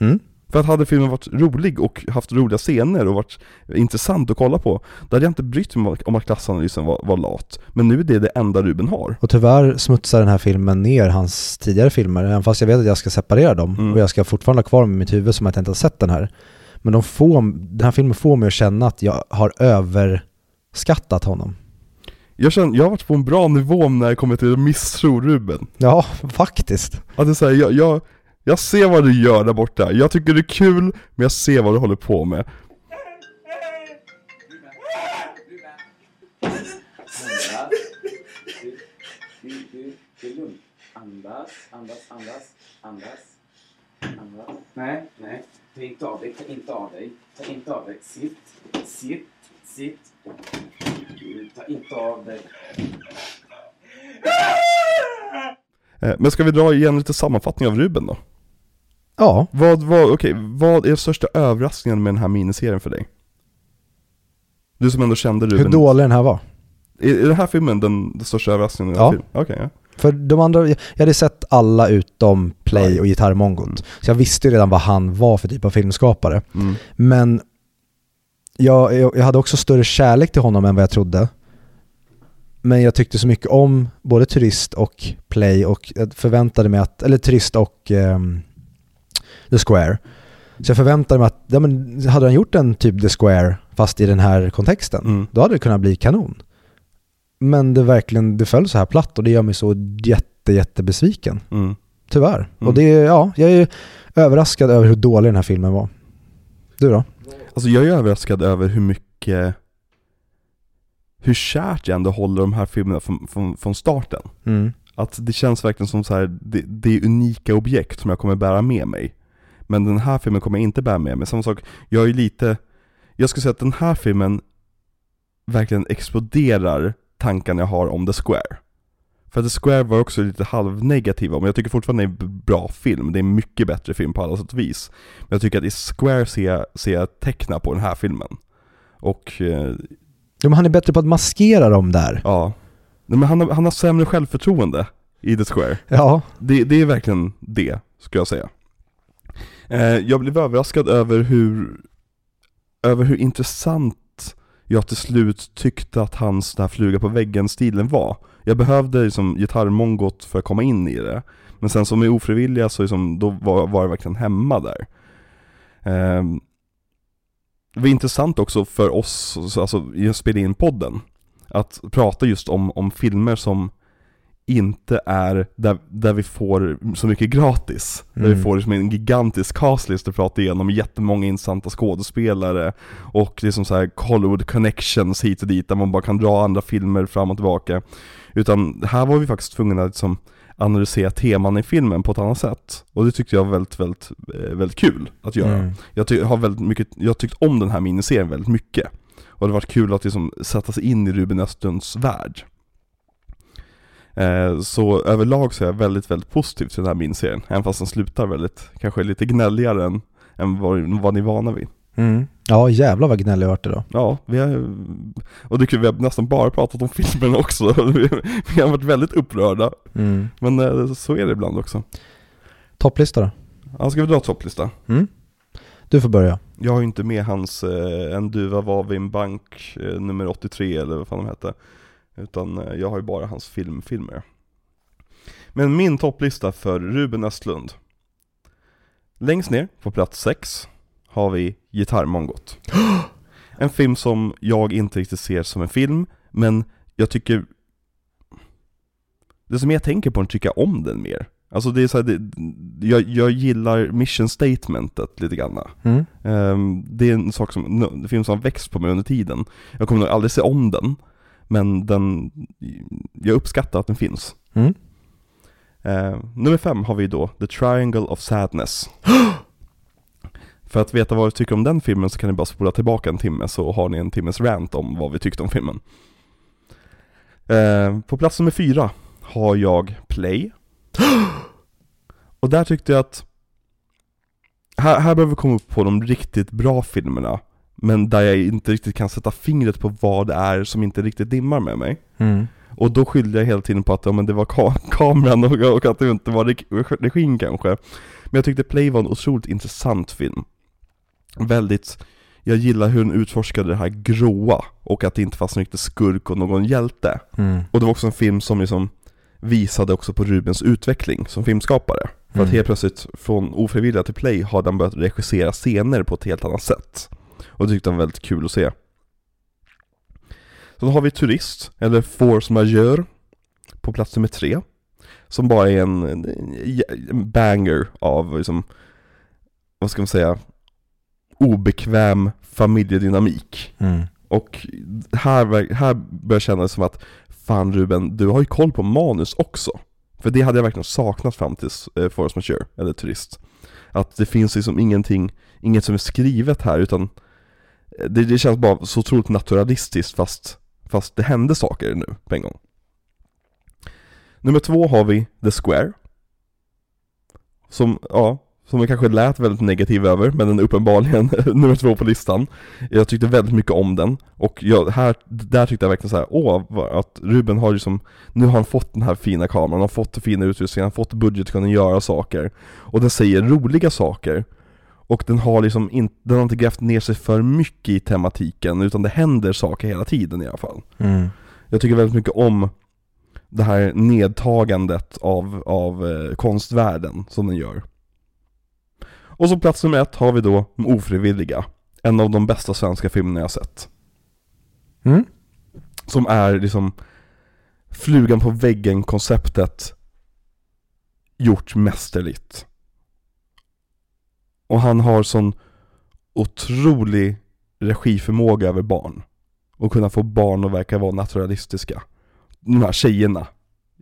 Mm. För att hade filmen varit rolig och haft roliga scener och varit intressant att kolla på, då hade jag inte brytt mig om att klassanalysen var, var lat. Men nu är det det enda Ruben har. Och tyvärr smutsar den här filmen ner hans tidigare filmer, även fast jag vet att jag ska separera dem. Mm. Och jag ska fortfarande ha kvar med mitt huvud som att jag inte har sett den här. Men de får, den här filmen får mig att känna att jag har överskattat honom. Jag känner, jag har varit på en bra nivå när det kommer till att misstro Ruben. Ja, faktiskt. Att det är så här, jag, jag, jag ser vad du gör där borta, jag tycker det är kul, men jag ser vad du håller på med. Det är lugnt. Andas, andas, andas, andas. Andas. Nej, nej. Ta inte av dig, ta inte av dig. Ta inte av dig. Sitt, sitt, sitt. Ta inte av dig. Eh, Men ska vi dra igen lite sammanfattning av Ruben då? Ja, Vad, vad, okej, vad är största överraskningen med den här miniserien för dig? Du som ändå kände Ruben. hur dålig den här var. Är, är den här filmen den, den största överraskningen? Ja. Okej, ja. För de andra, jag hade sett alla utom Play och Gitarrmongot. Så jag visste ju redan vad han var för typ av filmskapare. Mm. Men jag, jag, jag hade också större kärlek till honom än vad jag trodde. Men jag tyckte så mycket om både Turist och Play och jag förväntade mig att, eller Turist och ehm, The Square. Så jag förväntade mig att, ja men hade han gjort en typ The Square fast i den här kontexten, Mm. då hade det kunnat bli kanon. Men det verkligen, det föll så här platt och det gör mig så jätte, jätte besviken. Mm. Tyvärr. Mm. Och det, är- ja, jag är överraskad över hur dålig den här filmen var. Du då? Alltså jag är överraskad över hur mycket Hur kärt jag ändå håller de här filmerna från, från, från starten Mm. Att det känns verkligen som så här, det, det är unika objekt som jag kommer bära med mig Men den här filmen kommer jag inte bära med mig, samma sak, jag är lite Jag skulle säga att den här filmen verkligen exploderar tankarna jag har om The Square. För att The Square var också lite halvnegativ om, jag tycker fortfarande det är en bra film, det är en mycket bättre film på alla sätt och vis. Men jag tycker att i Square ser jag, ser jag teckna på den här filmen. Och eh, Ja, men han är bättre på att maskera dem där. ja, Nej, men han har, han har sämre självförtroende i The Square. Ja. det, det är verkligen det, skulle jag säga. Eh, jag blev överraskad över hur, över hur intressant jag till slut tyckte att hans den här fluga på väggen-stilen var. Jag behövde liksom gitarrmongot för att komma in i det. Men sen som är ofrivilliga så liksom, då var, var jag verkligen hemma där. Eh, det var intressant också för oss, alltså i att spela in podden, att prata just om, om filmer som inte är där, där vi får så mycket gratis. Där vi Mm. får liksom en gigantisk castlist att prata igenom, jättemånga intressanta skådespelare och liksom så här Hollywood connections hit och dit där man bara kan dra andra filmer fram och tillbaka. Utan här var vi faktiskt tvungna att liksom analysera teman i filmen på ett annat sätt. Och det tyckte jag var väldigt, väldigt, eh, väldigt kul att göra. Mm. Jag, ty- har väldigt mycket, jag tyckt om den här miniserien väldigt mycket. Och det har varit kul att liksom sätta sig in i Ruben Östlunds värld. Eh, så överlag så är jag väldigt, väldigt positiv till den här miniserien, även fast den slutar väldigt, kanske lite gnälligare än, än vad, vad ni är vana vid. Mm. Ja jävlar vad gnällig jag varit idag. Ja, vi har, och det är kul, vi har nästan bara pratat om filmen också. Vi, vi har varit väldigt upprörda, Mm. men eh, så är det ibland också. Topplista då? Ja, ska vi dra topplista? Mm. Du får börja. Jag har ju inte med hans eh, En duva var vid en bank eh, nummer 83 eller vad fan de hette Utan eh, jag har ju bara hans filmfilmer. Men min topplista för Ruben Östlund. Längst ner på plats 6 har vi Gitarrmongot. En film som jag inte riktigt ser som en film Men jag tycker Det som jag tänker på den tycker jag om den mer. Alltså det är så här, det, jag, jag gillar mission statementet lite grann. Mm. Ehm, Det är en sak som, en film som har växt på mig under tiden. Jag kommer nog aldrig se om den Men den, jag uppskattar att den finns. Mm. Ehm, Nummer fem har vi då The Triangle of Sadness. För att veta vad vi tycker om den filmen så kan ni bara spola tillbaka en timme så har ni en timmes rant om vad vi tyckte om filmen. Ehm, På plats nummer fyra har jag Play. Och där tyckte jag att här, här behöver vi komma upp på de riktigt bra filmerna Men där jag inte riktigt kan sätta fingret på vad det är som inte riktigt dimmar med mig Mm. Och då skyllde jag hela tiden på att ja, men det var ka- kameran och, och att det inte var reg- regin kanske Men jag tyckte Play var en otroligt intressant film Väldigt, jag gillar hur den utforskade det här gråa och att det inte fanns någon riktig skurk och någon hjälte Mm. Och det var också en film som liksom visade också på Rubens utveckling som filmskapare För att Mm. helt plötsligt, från ofrivilliga till play, har han börjat regissera scener på ett helt annat sätt Och det tyckte han var väldigt kul att se. Så då har vi Turist, eller Force Majeure På plats nummer tre. Som bara är en, en, banger av liksom Vad ska man säga Obekväm familjedynamik. Mm. och här, här börjar kännas som att Fan Ruben, du har ju koll på manus också. För det hade jag verkligen saknat fram till eh, Force Majeure, eller Turist. Att det finns liksom ingenting, inget som är skrivet här utan det, det känns bara så otroligt naturalistiskt fast, fast det hände saker nu på en gång. Nummer två har vi The Square. Som, ja, som jag kanske lät väldigt negativ över, men den är uppenbarligen nummer två på listan. Jag tyckte väldigt mycket om den, och jag, här, där tyckte jag verkligen så här, åh, att Ruben har liksom Nu har han fått den här fina kameran, han har fått den fina utrustningen, han har fått budget att kunna göra saker. Och den säger roliga saker och den har liksom inte, den har inte grävt ner sig för mycket i tematiken, utan det händer saker hela tiden i alla fall Mm. jag tycker väldigt mycket om det här nedtagandet av, av eh, konstvärlden som den gör. Och så plats nummer ett har vi då De ofrivilliga. En av de bästa svenska filmerna jag sett. Mm. Som är liksom flugan på väggen konceptet gjort mästerligt. Och han har sån otrolig regiförmåga över barn. Och kunna få barn att verka vara naturalistiska. De här tjejerna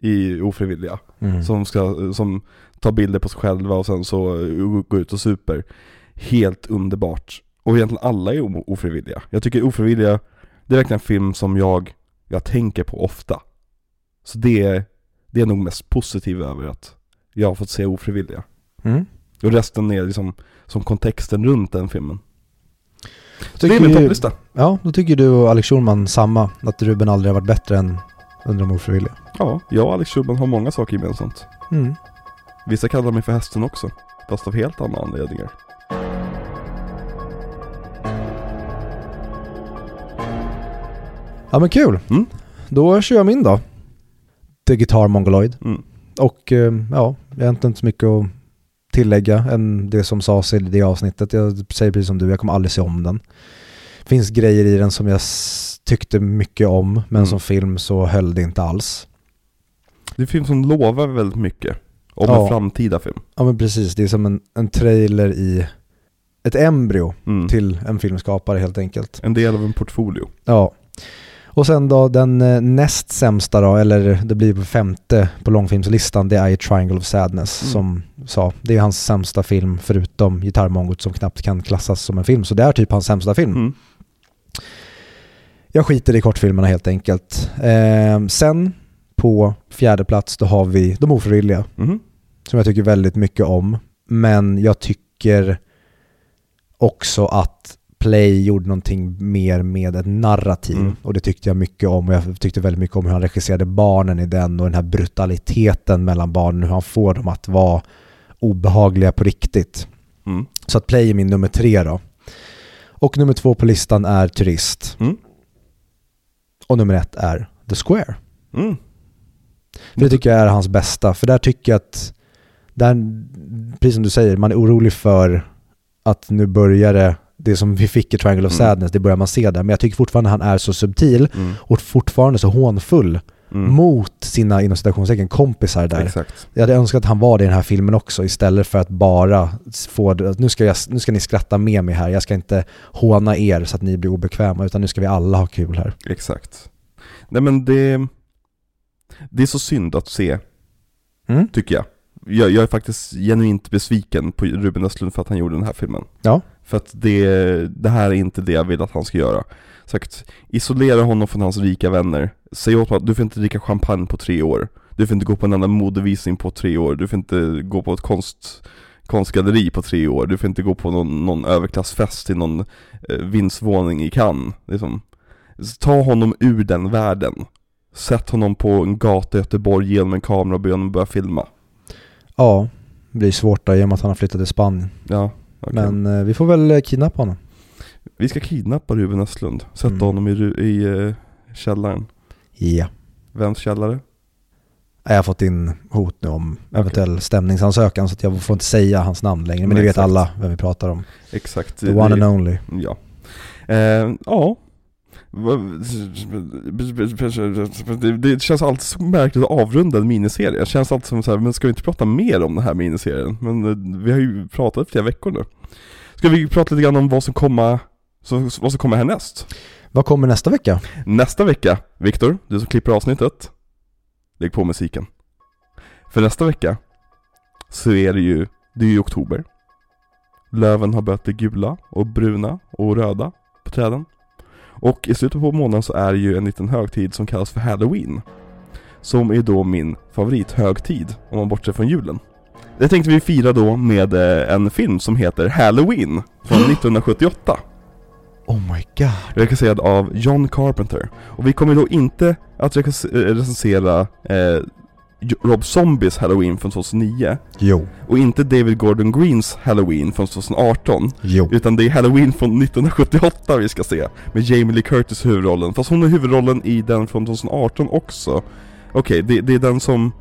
i ofrivilliga. Mm. Som, ska, som tar bilder på sig själva och sen så uh, går ut och super. Helt underbart. Och egentligen alla är ofrivilliga. Jag tycker ofrivilliga, det är verkligen en film som jag, jag tänker på ofta. Så det är, det är nog mest positiv över att jag har fått se ofrivilliga. Mm. Och resten är liksom som kontexten runt den filmen. Så Tycker det är min topplista. Ja, då tycker du och Alex Schulman samma. Att Ruben aldrig har varit bättre än Under de ofrivilliga. Ja, jag och Alex Schulman har många saker gemensamt. Mm. Vissa kallar mig för hästen också, fast av helt andra anledningar. Ja men kul. Mm. Då kör jag min då. The Guitar Mongoloid. Mm. Och eh, ja, jag har inte så mycket att tillägga än det som sades i det avsnittet. Jag säger precis som du, jag kommer aldrig se om den. Det finns grejer i den som jag tyckte mycket om, men Mm. som film så höll det inte alls. Det är en film som lovar väldigt mycket om Ja. en framtida film. Ja men precis, det är som en, en trailer i ett embryo Mm. till en filmskapare helt enkelt. En del av en portfolio. Ja. Och sen då den eh, näst sämsta då, eller det blir femte på långfilmslistan, det är ju Triangle of Sadness Mm. som sa. Det är hans sämsta film förutom Gitarrmongot som knappt kan klassas som en film. Så det är typ hans sämsta film. Mm. Jag skiter i kortfilmerna helt enkelt. Eh, sen på fjärde plats då har vi De ofrivilliga, Mhm. som jag tycker väldigt mycket om. Men jag tycker också att Play gjorde någonting mer med ett narrativ Mm. och det tyckte jag mycket om och jag tyckte väldigt mycket om hur han regisserade barnen i den och den här brutaliteten mellan barnen, hur han får dem att vara obehagliga på riktigt. Mm. Så att Play är min nummer tre då. Och nummer två på listan är Turist. Mm. Och nummer ett är The Square. Mm. Det tycker jag är hans bästa, för där tycker jag att, där, precis som du säger, man är orolig för att nu börjar det, det som vi fick i Triangle of Mm. Sadness, det börjar man se där. Men jag tycker fortfarande han är så subtil Mm. och fortfarande så hånfull Mm. mot sina inom citationstecken kompisar där. Exakt. Jag hade önskat att han var det i den här filmen också istället för att bara få nu ska, jag, nu ska ni skratta med mig här, jag ska inte håna er så att ni blir obekväma utan nu ska vi alla ha kul här. Exakt. Nej men det, det är så synd att se, Mm. tycker jag. Jag. Jag är faktiskt genuint besviken på Ruben Östlund för att han gjorde den här filmen. Ja. För att det, det här är inte det jag vill att han ska göra. Sagt, isolera honom från hans rika vänner. Säg åt honom att du får inte dricka champagne på tre år. Du får inte gå på en enda modevisning på tre år. Du får inte gå på ett konst, konstgalleri på tre år. Du får inte gå på någon, någon överklassfest i någon eh, vindsvåning i Cannes. Liksom. Ta honom ur den världen. Sätt honom på en gata i Göteborg genom en kamera och be honom börja filma. Ja, det blir svårt då i och med att han har flyttat till Spanien. Ja, okej. Men eh, vi får väl eh, kidnappa honom. Vi ska kidnappa Ruben Östlund. Sätta Mm. honom i, i eh, källaren. Ja. Vems källare? Jag har fått in hot nu om eventuell stämningsansökan så jag får inte säga hans namn längre. Men Nej, det vet alla vem vi pratar om. Exakt. The one and only. Ja. Eh, ja. Det, känns alltid så märkligt att avrunda en miniserie. Det känns alltid som så här, men ska vi inte prata mer om den här miniserien? Men eh, vi har ju pratat i flera veckor nu. Ska vi prata lite grann om vad som kommer, vad som kommer härnäst? Vad kommer nästa vecka? Nästa vecka, Viktor, du som klipper avsnittet, lägg på musiken. För nästa vecka så är det ju, det är ju oktober. Löven har börjat bli gula och bruna och röda på träden. Och i slutet på månaden så är det ju en liten högtid som kallas för Halloween. Som är då min favorithögtid, om man bortser från julen. Det tänkte vi fira då med eh, en film som heter Halloween från 1978. Oh my god. Regisserad av John Carpenter. Och vi kommer då inte att eh, recensera eh, Rob Zombies Halloween från 2009 Jo. och inte David Gordon Greens Halloween från 2018 Jo. utan det är Halloween från 1978 vi ska se med Jamie Lee Curtis i huvudrollen fast hon är huvudrollen i den från 2018 också Okej, det, det är den som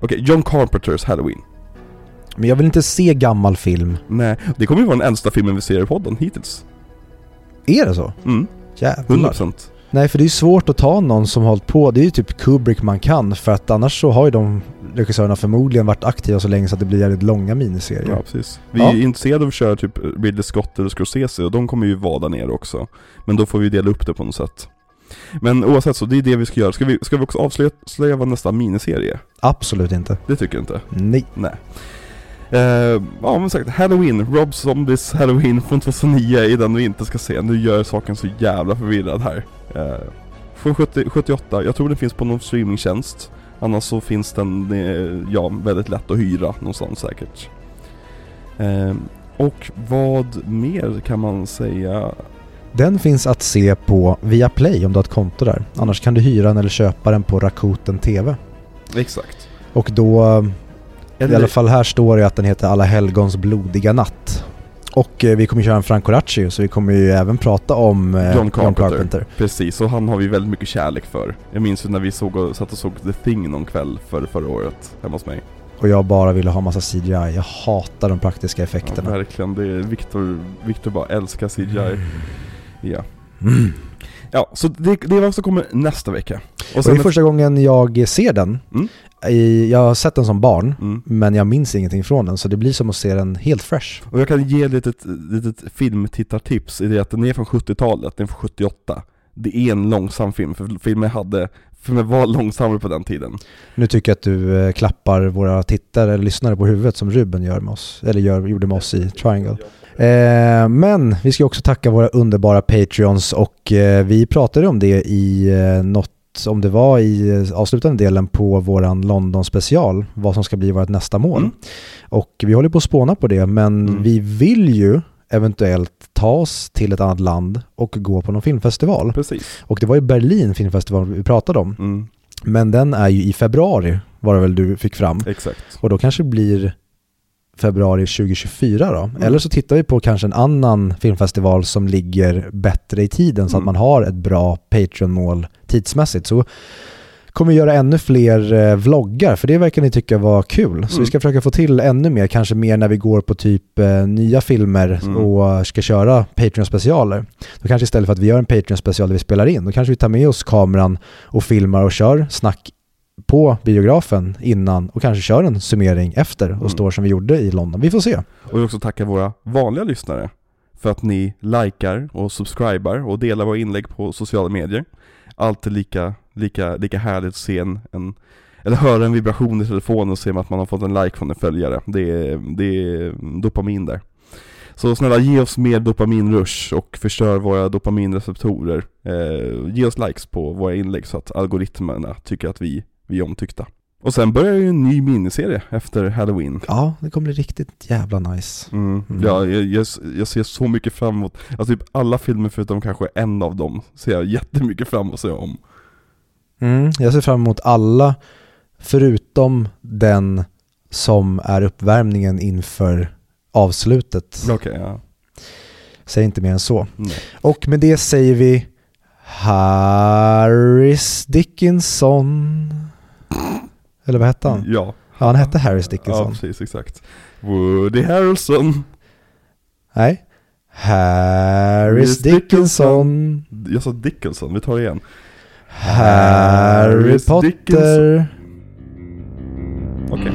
Okej, John Carpenters Halloween Men jag vill inte se gammal film. Nej, det kommer ju vara den äldsta filmen vi ser i podden hittills Är det så? Mm, Jävlar. 100% Nej, för det är svårt att ta någon som hållit på. Det är ju typ Kubrick man kan, för att annars så har ju de regissörerna förmodligen varit aktiva så länge så att det blir jävligt långa miniserier. Ja, precis. Vi Ja. är intresserade av att köra typ Ridley Scott eller Scorsese och de kommer ju vara där nere också. Men då får vi dela upp det på något sätt. Men oavsett så, det är det vi ska göra. Ska vi, ska vi också avslöja avslöja vad nästa miniserie är? Absolut inte. Det tycker jag inte. Nej. Nej. Eh, ja men sagt, Halloween, Rob Zombies Halloween från 2009 är den vi inte ska se. Nu gör saken så jävla förvirrad här. Eh, från 70, 78, jag tror den finns på någon streamingtjänst. Annars så finns den, eh, ja, väldigt lätt att hyra någonstans säkert. Eh, och vad mer kan man säga? Den finns att se på Viaplay om du har ett konto där. Annars kan du hyra den eller köpa den på Rakuten TV. Exakt. Och då, i Eller- alla fall här står det att den heter Alla helgons blodiga natt. Och eh, vi kommer köra en Franco Racci, så vi kommer ju även prata om eh, John Carpenter. Precis, och han har vi väldigt mycket kärlek för. Jag minns ju när vi såg och, satt och såg The Thing någon kväll för, förra året hemma hos mig. Och jag bara ville ha massa CGI. Jag hatar de praktiska Ja, effekterna. verkligen, det är Victor, Victor bara älskar CGI. Ja. Mm. Ja, så det, det är vad som kommer nästa vecka. Och Och det är första gången jag ser den. Mm. I, jag har sett den som barn, mm. men jag minns ingenting från den. Så det blir som att se den helt fresh. Och jag kan ge ett litet, litet filmtittartips i det att den är från 70-talet, den är från 78. Det är en långsam film, för filmen hade, filmen var långsammare på den tiden. Nu tycker jag att du eh, klappar våra tittare eller lyssnare på huvudet som Ruben gör med oss, eller gör, gjorde med oss i Triangle. Eh, men vi ska också tacka våra underbara Patreons och eh, vi pratade om det i eh, något om det var i avslutande delen på våran London special, vad som ska bli vårt nästa mål. Mm. Och vi håller på att spåna på det, men Mm. vi vill ju eventuellt ta oss till ett annat land och gå på någon filmfestival. Precis. Och det var ju Berlin filmfestival vi pratade om. Mm, Men den är ju i februari, var det väl du fick fram. exakt. Och då kanske det blir februari 2024 då. Mm. Eller så tittar vi på kanske en annan filmfestival som ligger bättre i tiden så att Mm. man har ett bra Patreon-mål tidsmässigt. Så kommer vi göra ännu fler eh, vloggar, för det verkar ni tycka var kul. Så Mm. vi ska försöka få till ännu mer, kanske mer när vi går på typ eh, nya filmer Mm. och ska köra Patreon-specialer. Då kanske istället för att vi gör en Patreon-special där vi spelar in, då kanske vi tar med oss kameran och filmar och kör snack på biografen innan och kanske kör en summering efter och Mm. står som vi gjorde i London. Vi får se. Och jag vill också tacka våra vanliga lyssnare för att ni likar och subscribar och delar våra inlägg på sociala medier. Alltid lika, lika, lika härligt att se en, en eller höra en vibration i telefonen och se att man har fått en like från en följare. Det är, det är dopamin där. Så snälla ge oss mer dopaminrush och förstör våra dopaminreceptorer. Eh, ge oss likes på våra inlägg så att algoritmerna tycker att vi, vi är omtyckta. Och sen börjar ju en ny miniserie efter Halloween. Ja, det kommer bli riktigt jävla nice. Mm. Mm. Ja, jag, jag, jag ser så mycket fram emot, alltså typ alla filmer förutom kanske en av dem ser jag jättemycket fram emot att se om. Mm, jag ser fram emot alla förutom den som är uppvärmningen inför avslutet. Okej, ja. Säg inte mer än så. Nej. Och med det säger vi Harris Dickinson. Eller vad hette han? Ja. Ja, han hette Harris Ja, Dickinson. precis, exakt. Woody Harrelson. Nej. Harris Dickinson. Jag sa Dickinson, vi tar det igen. Harry Potter. Okej.